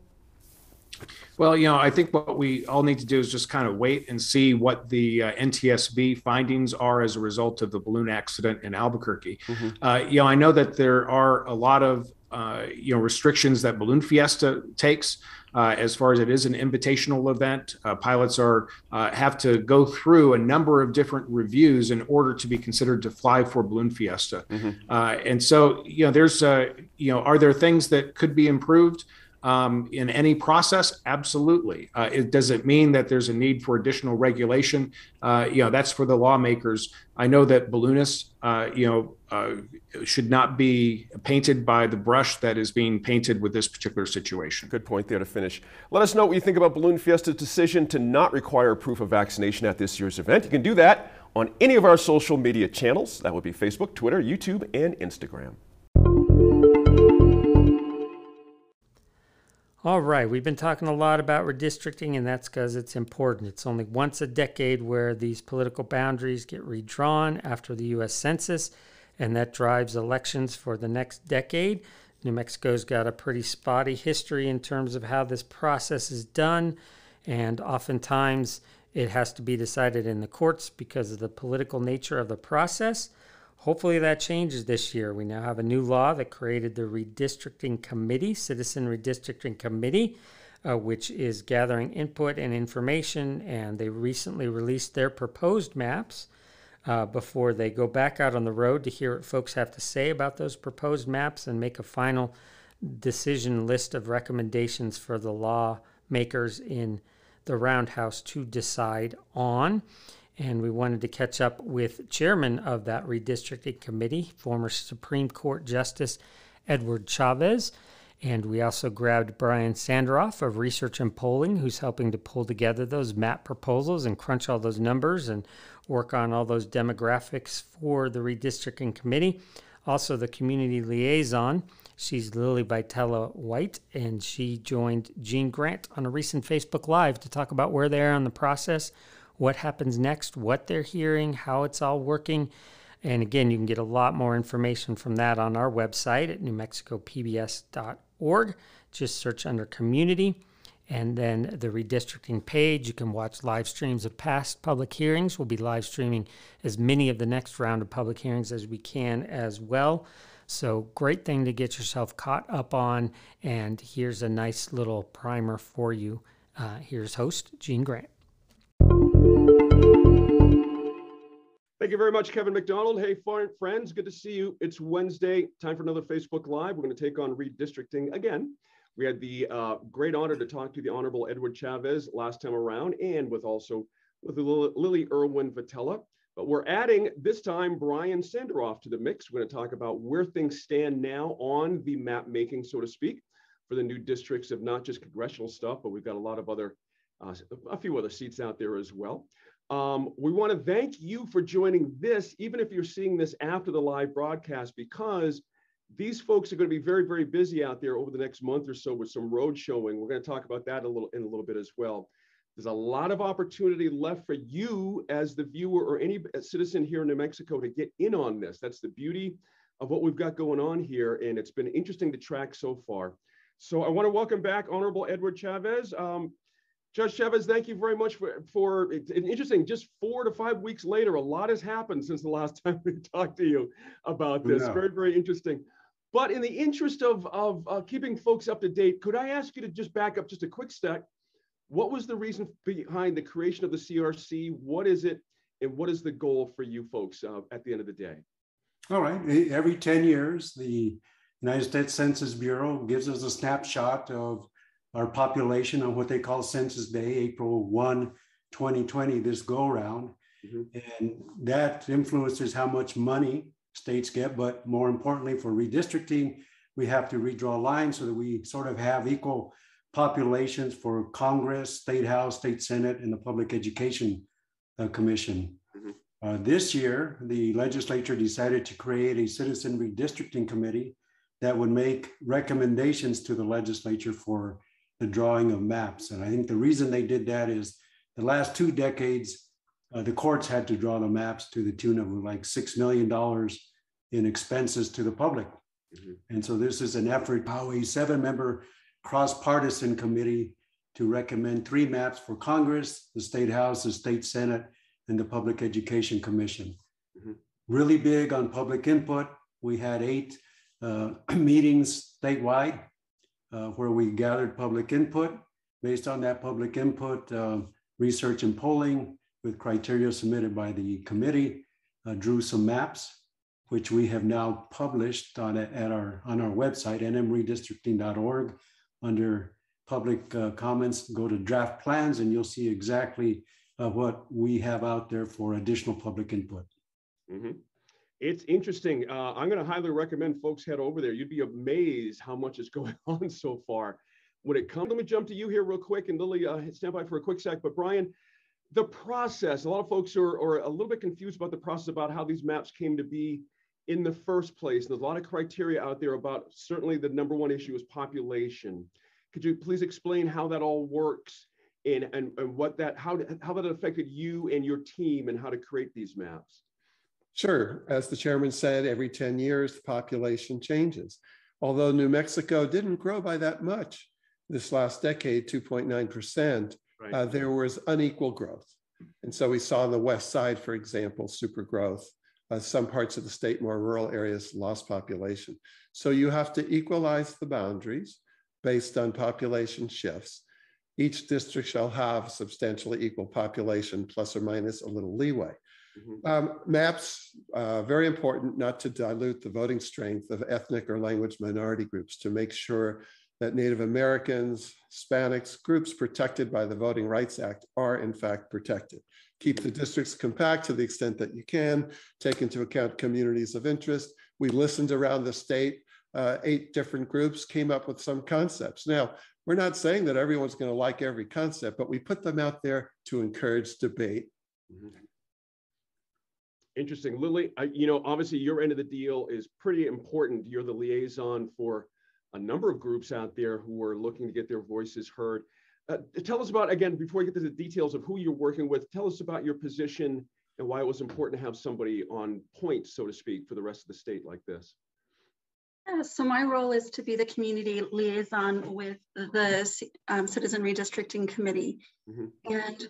Well, you know, I think what we all need to do is just kind of wait and see what the uh, NTSB findings are as a result of the balloon accident in Albuquerque. Mm-hmm. Uh, you know, I know that there are a lot of uh, you know restrictions that Balloon Fiesta takes. Uh, as far as it is an invitational event, uh, pilots are uh, have to go through a number of different reviews in order to be considered to fly for Balloon Fiesta. Mm-hmm. Uh, and so, you know, there's uh, you know, are there things that could be improved? Um, in any process? Absolutely. Uh, it, does it mean that there's a need for additional regulation? Uh, you know, that's for the lawmakers. I know that balloonists, uh, you know, uh, should not be painted by the brush that is being painted with this particular situation. Good point there to finish. Let us know what you think about Balloon Fiesta's decision to not require proof of vaccination at this year's event. You can do that on any of our social media channels. That would be Facebook, Twitter, YouTube, and Instagram. All right, we've been talking a lot about redistricting, and that's because it's important. It's only once a decade where these political boundaries get redrawn after the U.S. Census, and that drives elections for the next decade. New Mexico's got a pretty spotty history in terms of how this process is done, and oftentimes it has to be decided in the courts because of the political nature of the process. Hopefully that changes this year. We now have a new law that created the Redistricting Committee, Citizen Redistricting Committee, uh, which is gathering input and information. And they recently released their proposed maps uh, before they go back out on the road to hear what folks have to say about those proposed maps and make a final decision list of recommendations for the lawmakers in the Roundhouse to decide on and we wanted to catch up with chairman of that redistricting committee, former Supreme Court Justice Edward Chavez. And we also grabbed Brian Sanderoff of Research and Polling, who's helping to pull together those map proposals and crunch all those numbers and work on all those demographics for the redistricting committee. Also, the community liaison, she's Lily Vitella White, and she joined Gene Grant on a recent Facebook Live to talk about where they are on the process, what happens next, what they're hearing, how it's all working. And again, you can get a lot more information from that on our website at newmexicopbs.org. Just search under community and then the redistricting page. You can watch live streams of past public hearings. We'll be live streaming as many of the next round of public hearings as we can as well. So, great thing to get yourself caught up on. And here's a nice little primer for you. Uh, here's host Gene Grant. Thank you very much, Kevin McDonald. Hey, friends, good to see you. It's Wednesday, time for another Facebook Live. We're going to take on redistricting again. We had the uh, great honor to talk to the Honorable Edward Chavez last time around, and with also with Lily Irvin-Vitela. But we're adding this time Brian Sanderoff to the mix. We're going to talk about where things stand now on the map making, so to speak, for the new districts of not just congressional stuff, but we've got a lot of other, uh, a few other seats out there as well. Um, we want to thank you for joining this, even if you're seeing this after the live broadcast, because these folks are going to be very, very busy out there over the next month or so with some road showing. We're going to talk about that a little in a little bit as well. There's a lot of opportunity left for you as the viewer or any citizen here in New Mexico to get in on this. That's the beauty of what we've got going on here, and it's been interesting to track so far. So I want to welcome back Honorable Edward Chavez. Um, Judge Chavez, thank you very much for, for it's interesting. Just four to five weeks later, a lot has happened since the last <laughs> time we talked to you about this. Yeah. Very, very interesting. But in the interest of, of uh, keeping folks up to date, could I ask you to just back up just a quick step? What was the reason behind the creation of the CRC? What is it? And what is the goal for you folks uh, at the end of the day? All right. Every 10 years, the United States Census Bureau gives us a snapshot of our population on what they call Census Day, April 1, 2020, this go round. Mm-hmm. And that influences how much money states get. But more importantly, for redistricting, we have to redraw lines so that we sort of have equal populations for Congress, State House, State Senate, and the Public Education uh, Commission. Mm-hmm. Uh, this year, the legislature decided to create a citizen redistricting committee that would make recommendations to the legislature for the drawing of maps. And I think the reason they did that is the last two decades, uh, the courts had to draw the maps to the tune of like $6 million in expenses to the public. Mm-hmm. And so this is an effort how a seven member cross partisan committee to recommend three maps for Congress, the State House, the State Senate, and the Public Education Commission. Mm-hmm. Really big on public input. We had eight uh, <clears throat> meetings statewide uh, where we gathered public input. Based on that public input, uh, research and polling with criteria submitted by the committee uh, drew some maps, which we have now published on, at our, on our website, nmredistricting.org. Under public uh, comments, go to draft plans, and you'll see exactly uh, what we have out there for additional public input. Mm-hmm. It's interesting. Uh, I'm going to highly recommend folks head over there. You'd be amazed how much is <laughs> going on so far. When it comes, let me jump to you here real quick, and Lily, uh, stand by for a quick sec. But Brian, the process. A lot of folks are, are a little bit confused about the process about how these maps came to be in the first place. And there's a lot of criteria out there about certainly the number one issue is population. Could you please explain how that all works and, and, and what that how how that affected you and your team and how to create these maps? Sure. As the chairman said, every 10 years the population changes. Although New Mexico didn't grow by that much this last decade, 2.9%, right. uh, there was unequal growth. And so we saw on the west side, for example, super growth. Uh, some parts of the state, more rural areas, lost population. So you have to equalize the boundaries based on population shifts. Each district shall have substantially equal population, plus or minus a little leeway. Mm-hmm. Um, maps, uh, very important not to dilute the voting strength of ethnic or language minority groups to make sure that Native Americans, Hispanics, groups protected by the Voting Rights Act are in fact protected. Keep the districts compact to the extent that you can, take into account communities of interest. We listened around the state, uh, eight different groups came up with some concepts. Now, we're not saying that everyone's going to like every concept, but we put them out there to encourage debate. Mm-hmm. Interesting. Lily, I, you know, obviously your end of the deal is pretty important. You're the liaison for a number of groups out there who are looking to get their voices heard. Uh, tell us about, again, before we get to the details of who you're working with, tell us about your position and why it was important to have somebody on point, so to speak, for the rest of the state like this. Yeah, so my role is to be the community liaison with the um, Citizen Redistricting Committee. Mm-hmm. And,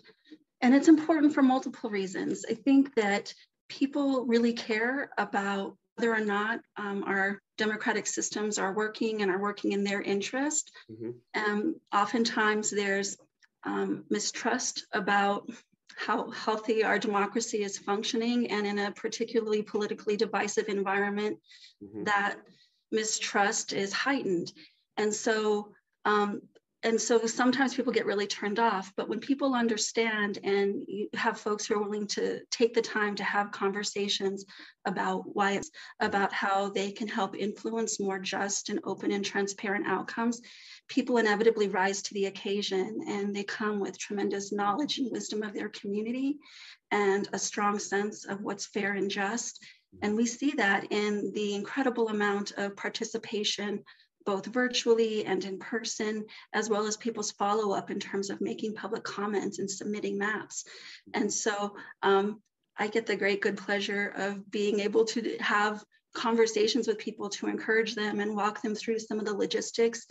and it's important for multiple reasons. I think that people really care about whether or not um, our democratic systems are working and are working in their interest. Mm-hmm. Um, oftentimes there's um, mistrust about how healthy our democracy is functioning, and in a particularly politically divisive environment, mm-hmm. that mistrust is heightened. And so um, and so sometimes people get really turned off but when people understand and you have folks who are willing to take the time to have conversations about why it's about how they can help influence more just and open and transparent outcomes people inevitably rise to the occasion and they come with tremendous knowledge and wisdom of their community and a strong sense of what's fair and just. And we see that in the incredible amount of participation both virtually and in person, as well as people's follow up in terms of making public comments and submitting maps. And so um, I get the great good pleasure of being able to have conversations with people to encourage them and walk them through some of the logistics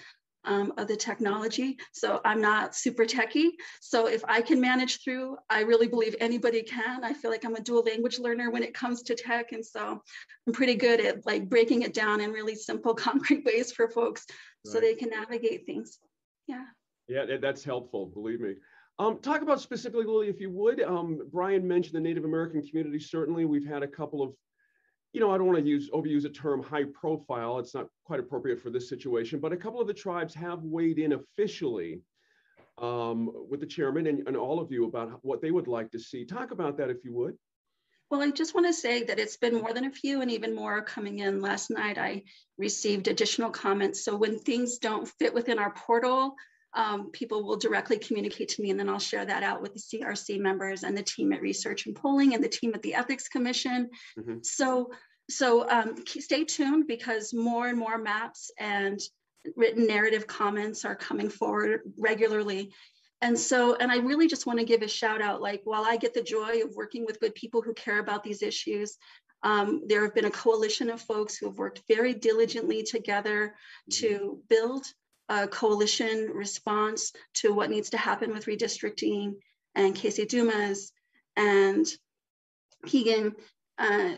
um, of the technology. So I'm not super techy. So if I can manage through, I really believe anybody can. I feel like I'm a dual language learner when it comes to tech. And so I'm pretty good at like breaking it down in really simple, <laughs> concrete ways for folks right. so they can navigate things. Yeah. Yeah, that's helpful, believe me. Um, talk about specifically, Lily, if you would. Um, Brian mentioned the Native American community. Certainly, we've had a couple of you know, I don't want to use overuse a term high profile. It's not quite appropriate for this situation, but a couple of the tribes have weighed in officially um, with the chairman and, and all of you about what they would like to see. Talk about that if you would. Well, I just want to say that it's been more than a few and even more coming in. Last night, I received additional comments. So when things don't fit within our portal, um, people will directly communicate to me, and then I'll share that out with the CRC members and the team at Research and Polling and the team at the Ethics Commission. Mm-hmm. So, so um, stay tuned because more and more maps and written narrative comments are coming forward regularly. And so, and I really just want to give a shout out like, while I get the joy of working with good people who care about these issues, um, there have been a coalition of folks who have worked very diligently together mm-hmm. to build a coalition response to what needs to happen with redistricting and Casey Dumas and Keegan uh,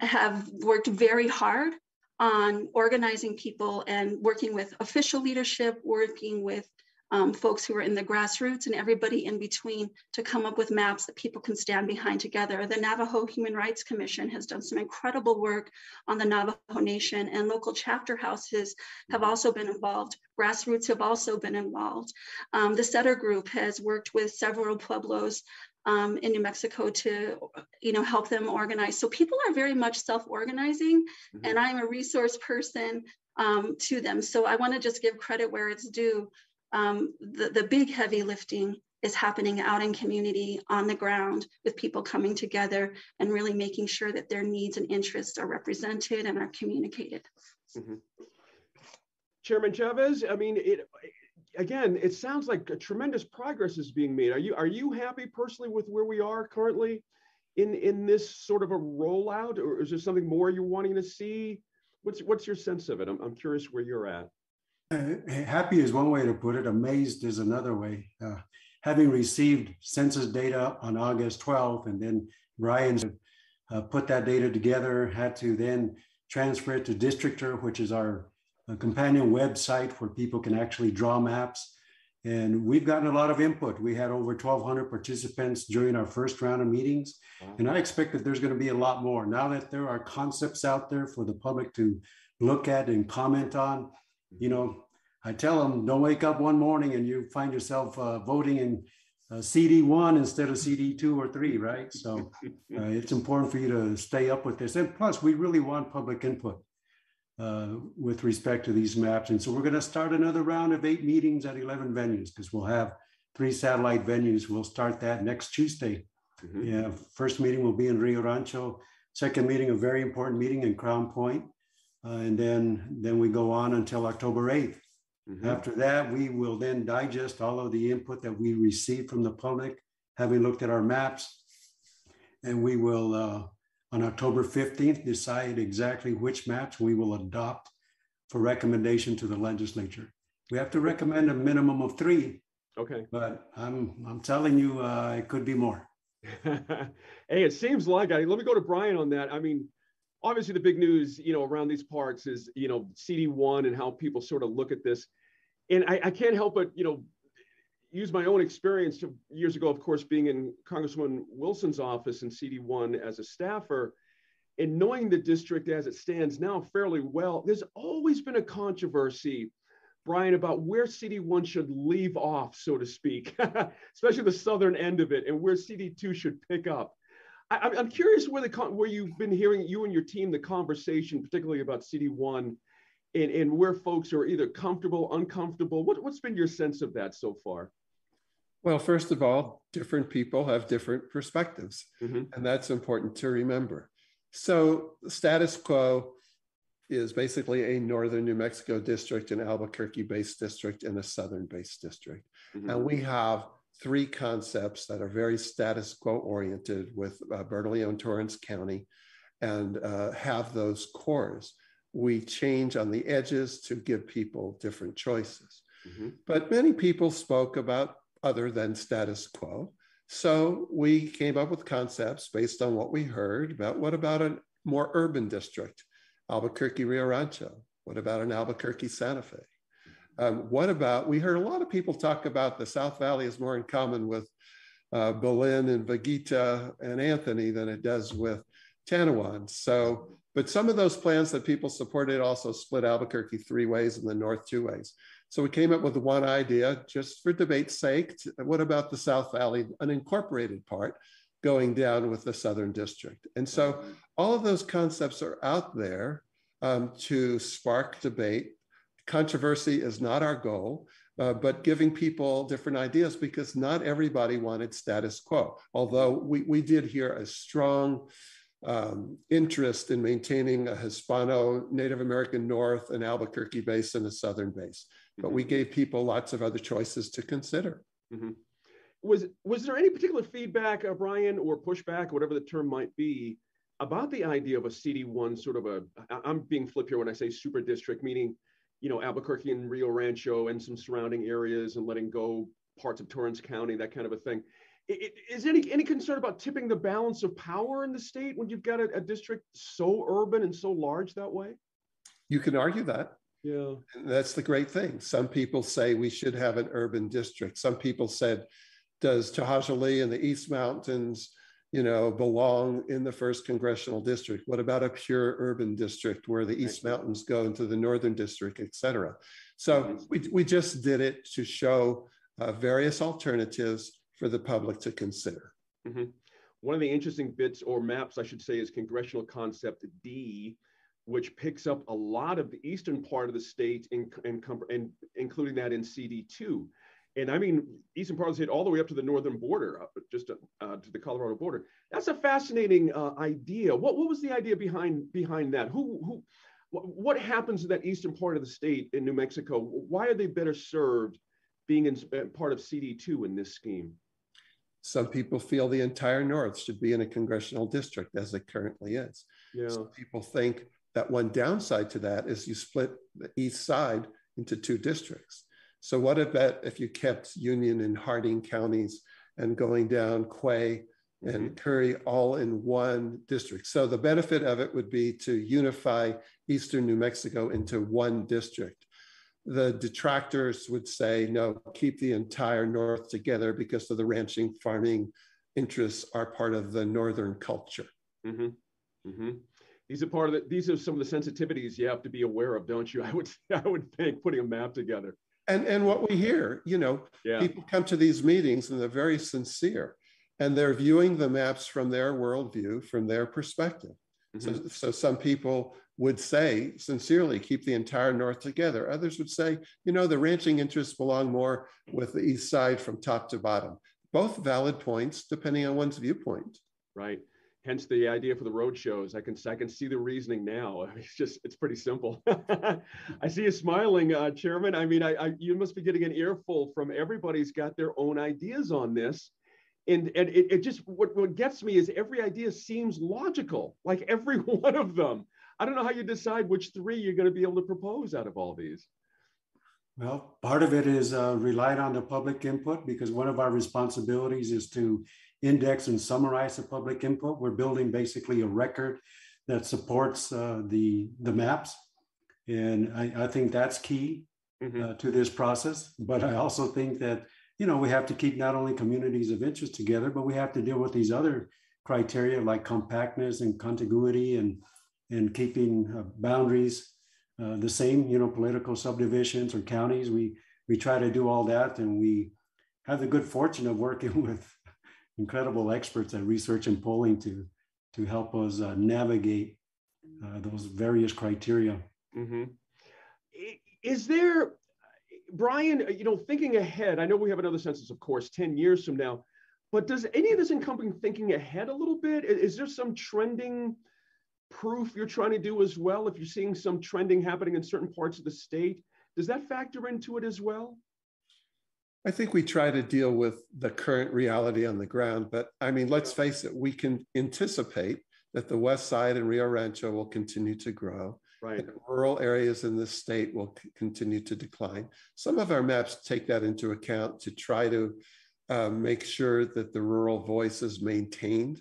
have worked very hard on organizing people and working with official leadership, working with um, folks who are in the grassroots and everybody in between to come up with maps that people can stand behind together. The Navajo Human Rights Commission has done some incredible work on the Navajo Nation, and local chapter houses have also been involved. Grassroots have also been involved. Um, the Setter Group has worked with several pueblos um, in New Mexico to, you know, help them organize. So people are very much self-organizing, mm-hmm. and I'm a resource person um, to them. So I want to just give credit where it's due um, the, the big heavy lifting is happening out in community on the ground with people coming together and really making sure that their needs and interests are represented and are communicated. Mm-hmm. Chairman Chavez, I mean, it, again, it sounds like tremendous progress is being made. Are you are you happy personally with where we are currently in in this sort of a rollout, or is there something more you're wanting to see? What's what's your sense of it? I'm I'm curious where you're at. Uh, happy is one way to put it. Amazed is another way. Uh, having received census data on August 12th, and then Brian's uh, put that data together, had to then transfer it to Districtr, which is our uh, companion website where people can actually draw maps. And we've gotten a lot of input. We had over 1,200 participants during our first round of meetings. Wow. And I expect that there's going to be a lot more. Now that there are concepts out there for the public to look at and comment on, you know, I tell them don't wake up one morning and you find yourself uh, voting in uh, CD one instead of CD two or three, right? So <laughs> uh, it's important for you to stay up with this. And plus, we really want public input uh, with respect to these maps. And so we're going to start another round of eight meetings at 11 venues because we'll have three satellite venues. We'll start that next Tuesday. Mm-hmm. Yeah, first meeting will be in Rio Rancho. Second meeting, a very important meeting in Crownpoint. Uh, and then, then we go on until October 8th. Mm-hmm. After that, we will then digest all of the input that we receive from the public, having looked at our maps. And we will, uh, on October 15th, decide exactly which maps we will adopt for recommendation to the legislature. We have to recommend a minimum of three. Okay. But I'm, I'm telling you, uh, it could be more. <laughs> hey, it seems like I, let me go to Brian on that. I mean, obviously the big news, you know, around these parts is, you know, CD1 and how people sort of look at this. And I, I can't help but, you know, use my own experience years ago, of course, being in Congresswoman Wilson's office in CD1 as a staffer and knowing the district as it stands now fairly well, there's always been a controversy, Brian, about where CD1 should leave off, so to speak, <laughs> especially the southern end of it, and where CD2 should pick up. I, am curious where the where you've been hearing you and your team the conversation, particularly about CD1, and, and where folks are either comfortable, uncomfortable. What, what's been your sense of that so far? Well, first of all, different people have different perspectives, mm-hmm. and that's important to remember. So, status quo is basically a northern New Mexico district, an Albuquerque based district, and a southern based district. Mm-hmm. And we have three concepts that are very status quo oriented with uh, Bernalillo Torrance County and uh, have those cores. We change on the edges to give people different choices. Mm-hmm. But many people spoke about other than status quo. So we came up with concepts based on what we heard about what about a more urban district, Albuquerque Rio Rancho? What about an Albuquerque Santa Fe? Um, what about, we heard a lot of people talk about the South Valley is more in common with uh, Belen and Veguita and Anthony than it does with Tanoan. So, but some of those plans that people supported also split Albuquerque three ways and the north two ways. So we came up with one idea just for debate's sake. What about the South Valley, an incorporated part going down with the Southern District? And so all of those concepts are out there um, to spark debate controversy is not our goal, uh, but giving people different ideas because not everybody wanted status quo. Although we, we did hear a strong um, interest in maintaining a Hispano Native American North and Albuquerque base and a Southern base. But we gave people lots of other choices to consider. Mm-hmm. Was, was there any particular feedback, uh, Brian, or pushback, whatever the term might be, about the idea of a CD1 sort of a, I'm being flip here when I say super district, meaning you know, Albuquerque and Rio Rancho and some surrounding areas and letting go parts of Torrance County, that kind of a thing. Is any any concern about tipping the balance of power in the state when you've got a, a district so urban and so large that way? You can argue that. Yeah. And that's the great thing. Some people say we should have an urban district. Some people said, does Tahajali and the East Mountains you know, belong in the first congressional district? What about a pure urban district where the East Mountains go into the Northern District, et cetera? So we, we just did it to show uh, various alternatives for the public to consider. Mm-hmm. One of the interesting bits or maps, I should say, is Congressional Concept D, which picks up a lot of the eastern part of the state, in, in, in including that in CD2 and I mean eastern part of the state all the way up to the northern border, just to, uh, to, the Colorado border. That's a fascinating uh, idea. What what was the idea behind behind that? Who who what happens in that eastern part of the state in New Mexico? Why are they better served being in, uh, part of CD2 in this scheme? Some people feel the entire North should be in a congressional district as it currently is. Yeah. Some people think that one downside to that is you split the east side into two districts. So what about if you kept Union and Harding counties and going down Quay and mm-hmm. Curry all in one district? So the benefit of it would be to unify eastern New Mexico into one district the detractors would say, no, keep the entire North together because of the ranching farming interests are part of the Northern culture. Mm-hmm. Mm-hmm. These are part of the, these are some of the sensitivities you have to be aware of, don't you? <laughs> I would, I would think putting a map together. And, and what we hear, you know, yeah. people come to these meetings and they're very sincere and they're viewing the maps from their worldview, from their perspective. Mm-hmm. So, so some people would say sincerely, keep the entire North together. Others would say, you know, the ranching interests belong more with the East side from top to bottom. Both valid points, depending on one's viewpoint. Right. Hence the idea for the road shows. I can I can see the reasoning now. <laughs> It's just it's pretty simple. <laughs> I see you smiling, uh, Chairman. I mean, I, I you must be getting an earful from everybody's got their own ideas on this and and it, it just what, what gets me is every idea seems logical like every <laughs> one of them I don't know how you decide which three you're going to be able to propose out of all these. Well, part of it is uh, relied on the public input because one of our responsibilities is to index and summarize the public input. We're building basically a record that supports uh, the, the maps. And I, I think that's key mm-hmm. uh, to this process. But I also think that, you know, we have to keep not only communities of interest together, but we have to deal with these other criteria like compactness and contiguity and and keeping uh, boundaries uh, the same, you know, political subdivisions or counties. We we try to do all that, and we have the good fortune of working <laughs> with incredible experts at research and polling to to help us uh, navigate uh, those various criteria. Mm-hmm. Is there, Brian? You know, thinking ahead. I know we have another census, of course, ten years from now. But does any of this encompass thinking ahead a little bit? Is there some trending? proof you're trying to do as well? If you're seeing some trending happening in certain parts of the state, does that factor into it as well? I think we try to deal with the current reality on the ground, but I mean, let's face it, we can anticipate that the West Side and Rio Rancho will continue to grow. Right. rural areas in the state will continue to decline. Some of our maps take that into account to try to uh, make sure that the rural voice is maintained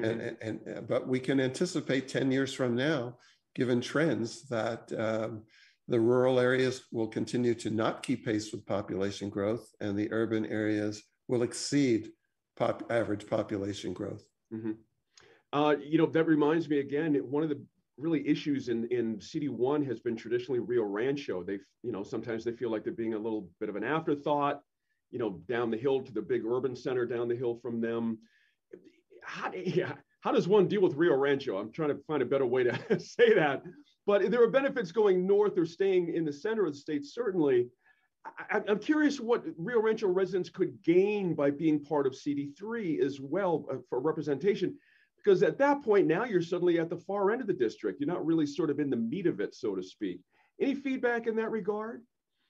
Mm-hmm. And, and, and, but we can anticipate 10 years from now, given trends, that um, the rural areas will continue to not keep pace with population growth, and the urban areas will exceed pop, average population growth. Mm-hmm. Uh, you know, that reminds me again, one of the really issues in, in CD1 has been traditionally Rio Rancho. They, you know, sometimes they feel like they're being a little bit of an afterthought, you know, down the hill to the big urban center down the hill from them how, yeah, how does one deal with Rio Rancho? I'm trying to find a better way to <laughs> say that. But there are benefits going north or staying in the center of the state, certainly. I, am curious what Rio Rancho residents could gain by being part of CD3 as well uh, for representation. Because at that point, now you're suddenly at the far end of the district. You're not really sort of in the meat of it, so to speak. Any feedback in that regard?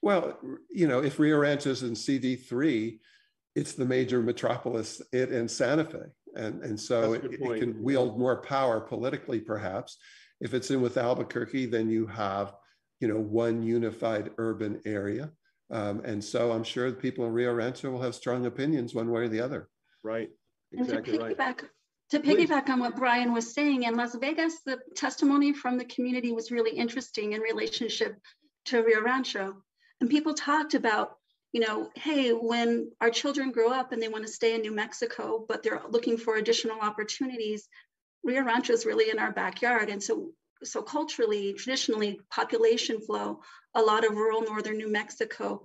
Well, you know, if Rio Rancho is in CD3, it's the major metropolis, it and Santa Fe and and so it, it, can wield more power politically perhaps if it's in with albuquerque then you have you know one unified urban area um, and so i'm sure the people in rio rancho will have strong opinions one way or the other right exactly and to piggyback, right. To piggyback on what Brian was saying, in Las Vegas, the testimony from the community was really interesting in relationship to Rio Rancho. And people talked about you know, hey, when our children grow up and they want to stay in New Mexico, but they're looking for additional opportunities, Rio Rancho is really in our backyard. And so, so culturally, traditionally, population flow, a lot of rural northern New Mexico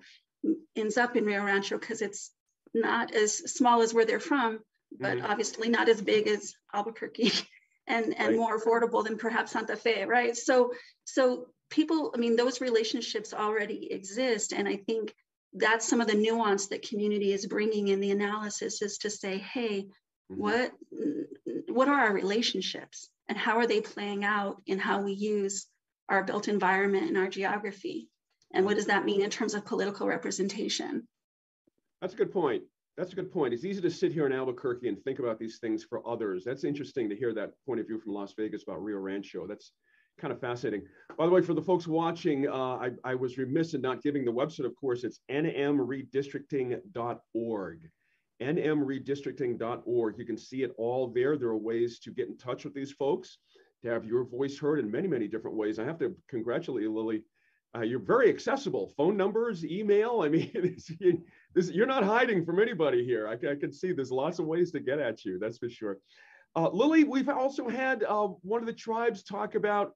ends up in Rio Rancho because it's not as small as where they're from, but mm-hmm. obviously not as big as Albuquerque <laughs> and, and right. more affordable than perhaps Santa Fe, right? So, so people, I mean, those relationships already exist. And I think that's some of the nuance that community is bringing in the analysis is to say hey mm-hmm. what what are our relationships and how are they playing out in how we use our built environment and our geography and what does that mean in terms of political representation That's a good point. That's a good point. It's easy to sit here in Albuquerque and think about these things for others. That's interesting to hear that point of view from Las Vegas about Rio Rancho. That's kind of fascinating. By the way, for the folks watching, uh, I, I, was remiss in not giving the website, of course, it's nmredistricting.org. nmredistricting.org. You can see it all there. There are ways to get in touch with these folks, to have your voice heard in many, many different ways. I have to congratulate you, Lily. Uh, you're very accessible. Phone numbers, email. I mean, <laughs> this, this, you're not hiding from anybody here. I, I, can see there's lots of ways to get at you. That's for sure. Uh, Lily, we've also had uh, one of the tribes talk about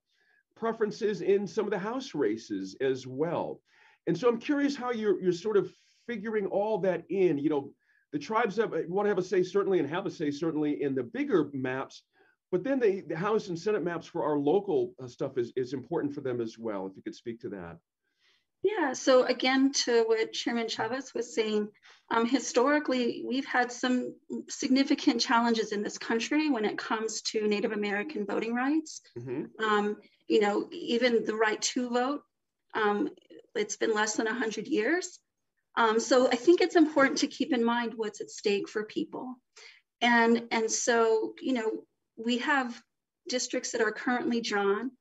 preferences in some of the house races as well. And so I'm curious how you're, you're sort of figuring all that in. You know, the tribes have, want to have a say certainly and have a say certainly in the bigger maps, but then the, the House and Senate maps for our local uh, stuff is, is important for them as well. If you could speak to that. Yeah, so again, to what Chairman Chavez was saying, um, historically, we've had some significant challenges in this country when it comes to Native American voting rights. Mm-hmm. Um, you know, even the right to vote, um, it's been less than 100 years. Um, so I think it's important to keep in mind what's at stake for people. And, and so, you know, we have districts that are currently drawn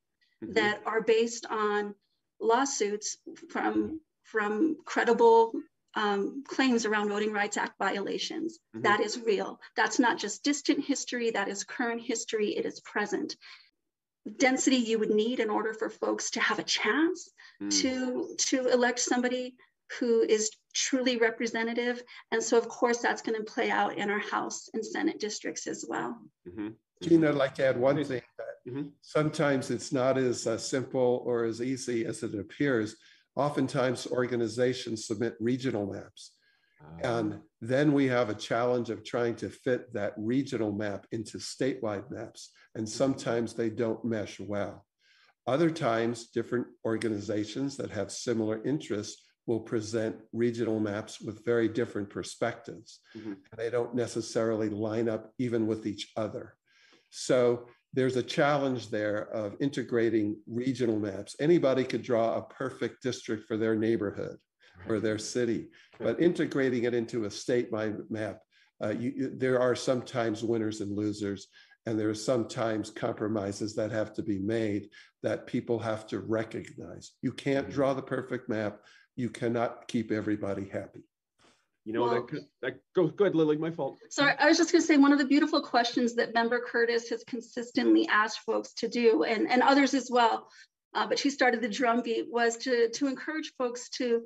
mm-hmm. that are based on lawsuits from from credible um, claims around Voting Rights Act violations. Mm-hmm. That is real. That's not just distant history, that is current history, it is present. Density you would need in order for folks to have a chance mm. to, to elect somebody who is truly representative. And so, of course, that's going to play out in our House and Senate districts as well. Mm-hmm. Gina, I'd like to add one thing that mm-hmm. sometimes it's not as uh, simple or as easy as it appears. Oftentimes, organizations submit regional maps. Uh, and then we have a challenge of trying to fit that regional map into statewide maps. And sometimes they don't mesh well. Other times, different organizations that have similar interests will present regional maps with very different perspectives. Mm-hmm. And they don't necessarily line up even with each other. So there's a challenge there of integrating regional maps. Anybody could draw a perfect district for their neighborhood or their city, but integrating it into a statewide map, uh, you, there are sometimes winners and losers, and there are sometimes compromises that have to be made that people have to recognize. You can't mm-hmm. draw the perfect map. You cannot keep everybody happy. You know, well, that, that go, go ahead, Lily, my fault. Sorry, I was just gonna say one of the beautiful questions that Member Curtis has consistently asked folks to do and, and others as well, uh, but she started the drumbeat was to, to encourage folks to,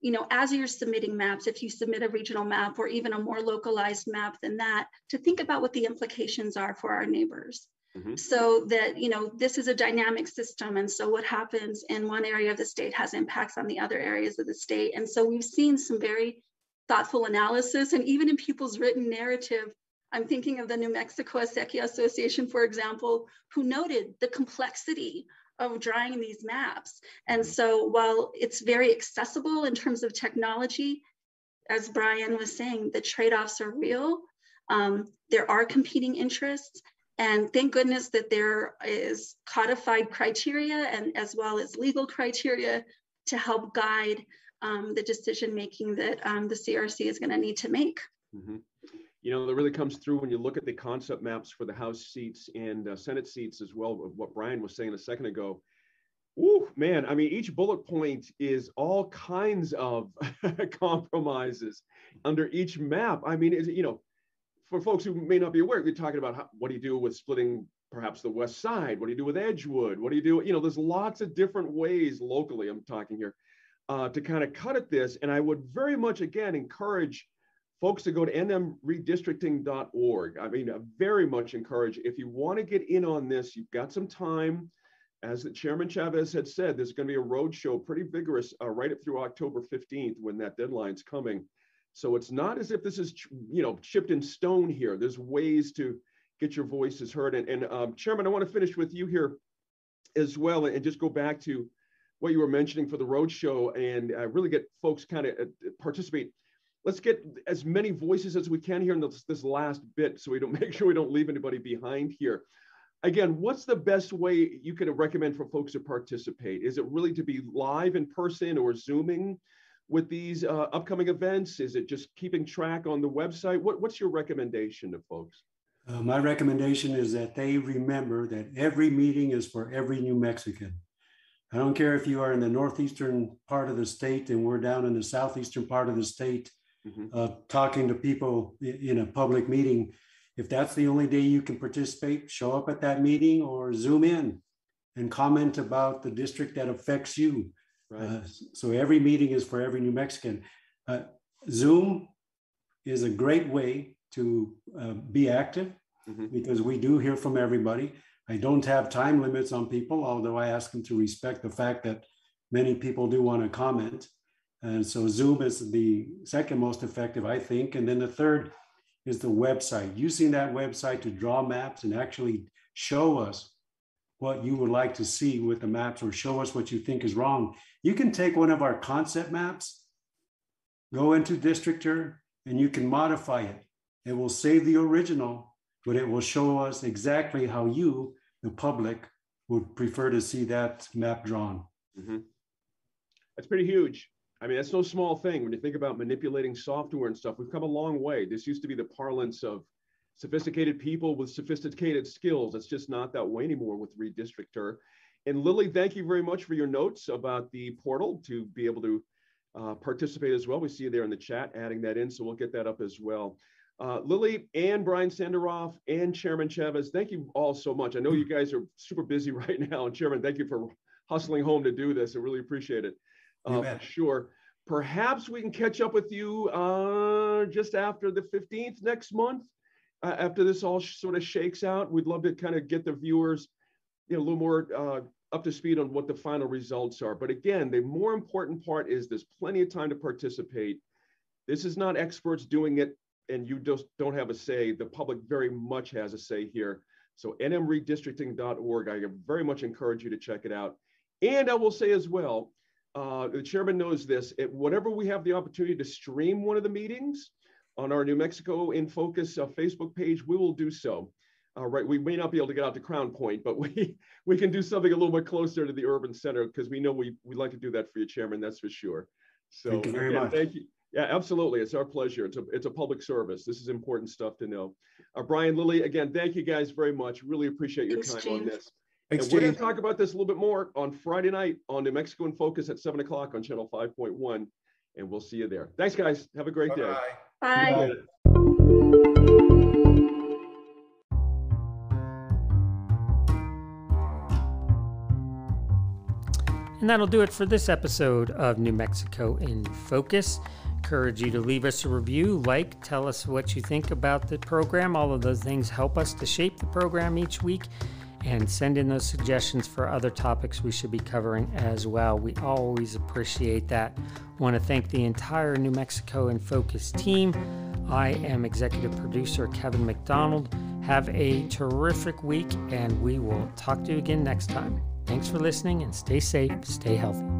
you know, as you're submitting maps, if you submit a regional map or even a more localized map than that, to think about what the implications are for our neighbors. Mm-hmm. So that, you know, this is a dynamic system. And so what happens in one area of the state has impacts on the other areas of the state. And so we've seen some very thoughtful analysis, and even in people's written narrative. I'm thinking of the New Mexico Acequia Association, for example, who noted the complexity of drawing these maps. And so while it's very accessible in terms of technology, as Brian was saying, the trade-offs are real. Um, there are competing interests. And thank goodness that there is codified criteria and as well as legal criteria to help guide um, the decision making that um, the CRC is going to need to make. Mm-hmm. You know, that really comes through when you look at the concept maps for the House seats and uh, Senate seats as well, of what Brian was saying a second ago. Ooh, man, I mean, each bullet point is all kinds of <laughs> compromises under each map. I mean, you know, for folks who may not be aware, we're talking about how, what do you do with splitting perhaps the west side? What do you do with Edgewood? What do you do? You know, there's lots of different ways locally. I'm talking here uh, to kind of cut at this. And I would very much, again, encourage folks to go to nmredistricting.org. I mean, I very much encourage if you want to get in on this, you've got some time. As Chairman Chavez had said, there's going to be a roadshow, pretty vigorous, uh, right up through October 15th when that deadline's coming. So it's not as if this is, you know, chipped in stone here. There's ways to get your voices heard. And, and um, Chairman, I want to finish with you here as well, and just go back to what you were mentioning for the roadshow and uh, really get folks kind of uh, participate. Let's get as many voices as we can here in this, this last bit so we don't <laughs> make sure we don't leave anybody behind here. Again, what's the best way you could recommend for folks to participate? Is it really to be live in person or Zooming? With these uh, upcoming events? Is it just keeping track on the website? What, what's your recommendation to folks? Uh, my recommendation is that they remember that every meeting is for every New Mexican. I don't care if you are in the northeastern part of the state and we're down in the southeastern part of the state mm-hmm. uh, talking to people in a public meeting. If that's the only day you can participate, show up at that meeting or zoom in and comment about the district that affects you. Right. Uh, so every meeting is for every New Mexican. Uh, Zoom is a great way to uh, be active mm-hmm. because we do hear from everybody. I don't have time limits on people, although I ask them to respect the fact that many people do want to comment. And so Zoom is the second most effective, I think. And then the third is the website, using that website to draw maps and actually show us what you would like to see with the maps or show us what you think is wrong. You can take one of our concept maps, go into Districtr, and you can modify it. It will save the original, but it will show us exactly how you, the public, would prefer to see that map drawn. Mm-hmm. That's pretty huge. I mean, that's no small thing when you think about manipulating software and stuff. We've come a long way. This used to be the parlance of sophisticated people with sophisticated skills. It's just not that way anymore with Redistrictr. And Lily, thank you very much for your notes about the portal to be able to uh, participate as well. We see you there in the chat, adding that in, so we'll get that up as well. Uh, Lily and Brian Sanderoff and Chairman Chavez, thank you all so much. I know you guys are super busy <laughs> right now, and Chairman, thank you for hustling home to do this. I really appreciate it. Uh, sure. Perhaps we can catch up with you uh, just after the 15th next month after this all sort of shakes out, we'd love to kind of get the viewers, you know, a little more uh, up to speed on what the final results are. But again, the more important part is there's plenty of time to participate. This is not experts doing it and you just don't have a say. The public very much has a say here. So nmredistricting.org, I very much encourage you to check it out. And I will say as well, uh, the chairman knows this, whenever we have the opportunity to stream one of the meetings, on our New Mexico in Focus uh, Facebook page, we will do so. Uh, right, we may not be able to get out to Crownpoint, but <laughs> we we can do something a little bit closer to the urban center because we know we we like to do that for you, Chairman. That's for sure. So thank you very again, much. Thank you. Yeah, absolutely. It's our pleasure. It's a it's a public service. This is important stuff to know. Uh, Brian Lily, again, thank you guys very much. Really appreciate your Thanks, time James. on this. Thanks, and we're going to talk about this a little bit more on Friday night on New Mexico in Focus at seven o'clock on Channel 5.1, and we'll see you there. Thanks, guys. Have a great Bye-bye. day. Bye. Bye. And that'll do it for this episode of New Mexico in Focus. Encourage you to leave us a review, like, tell us what you think about the program. All of those things help us to shape the program each week and send in those suggestions for other topics we should be covering as well. We always appreciate that. Want to thank the entire New Mexico in Focus team. I am executive producer Kevin McDonald. Have a terrific week, and we will talk to you again next time. Thanks for listening and stay safe, stay healthy.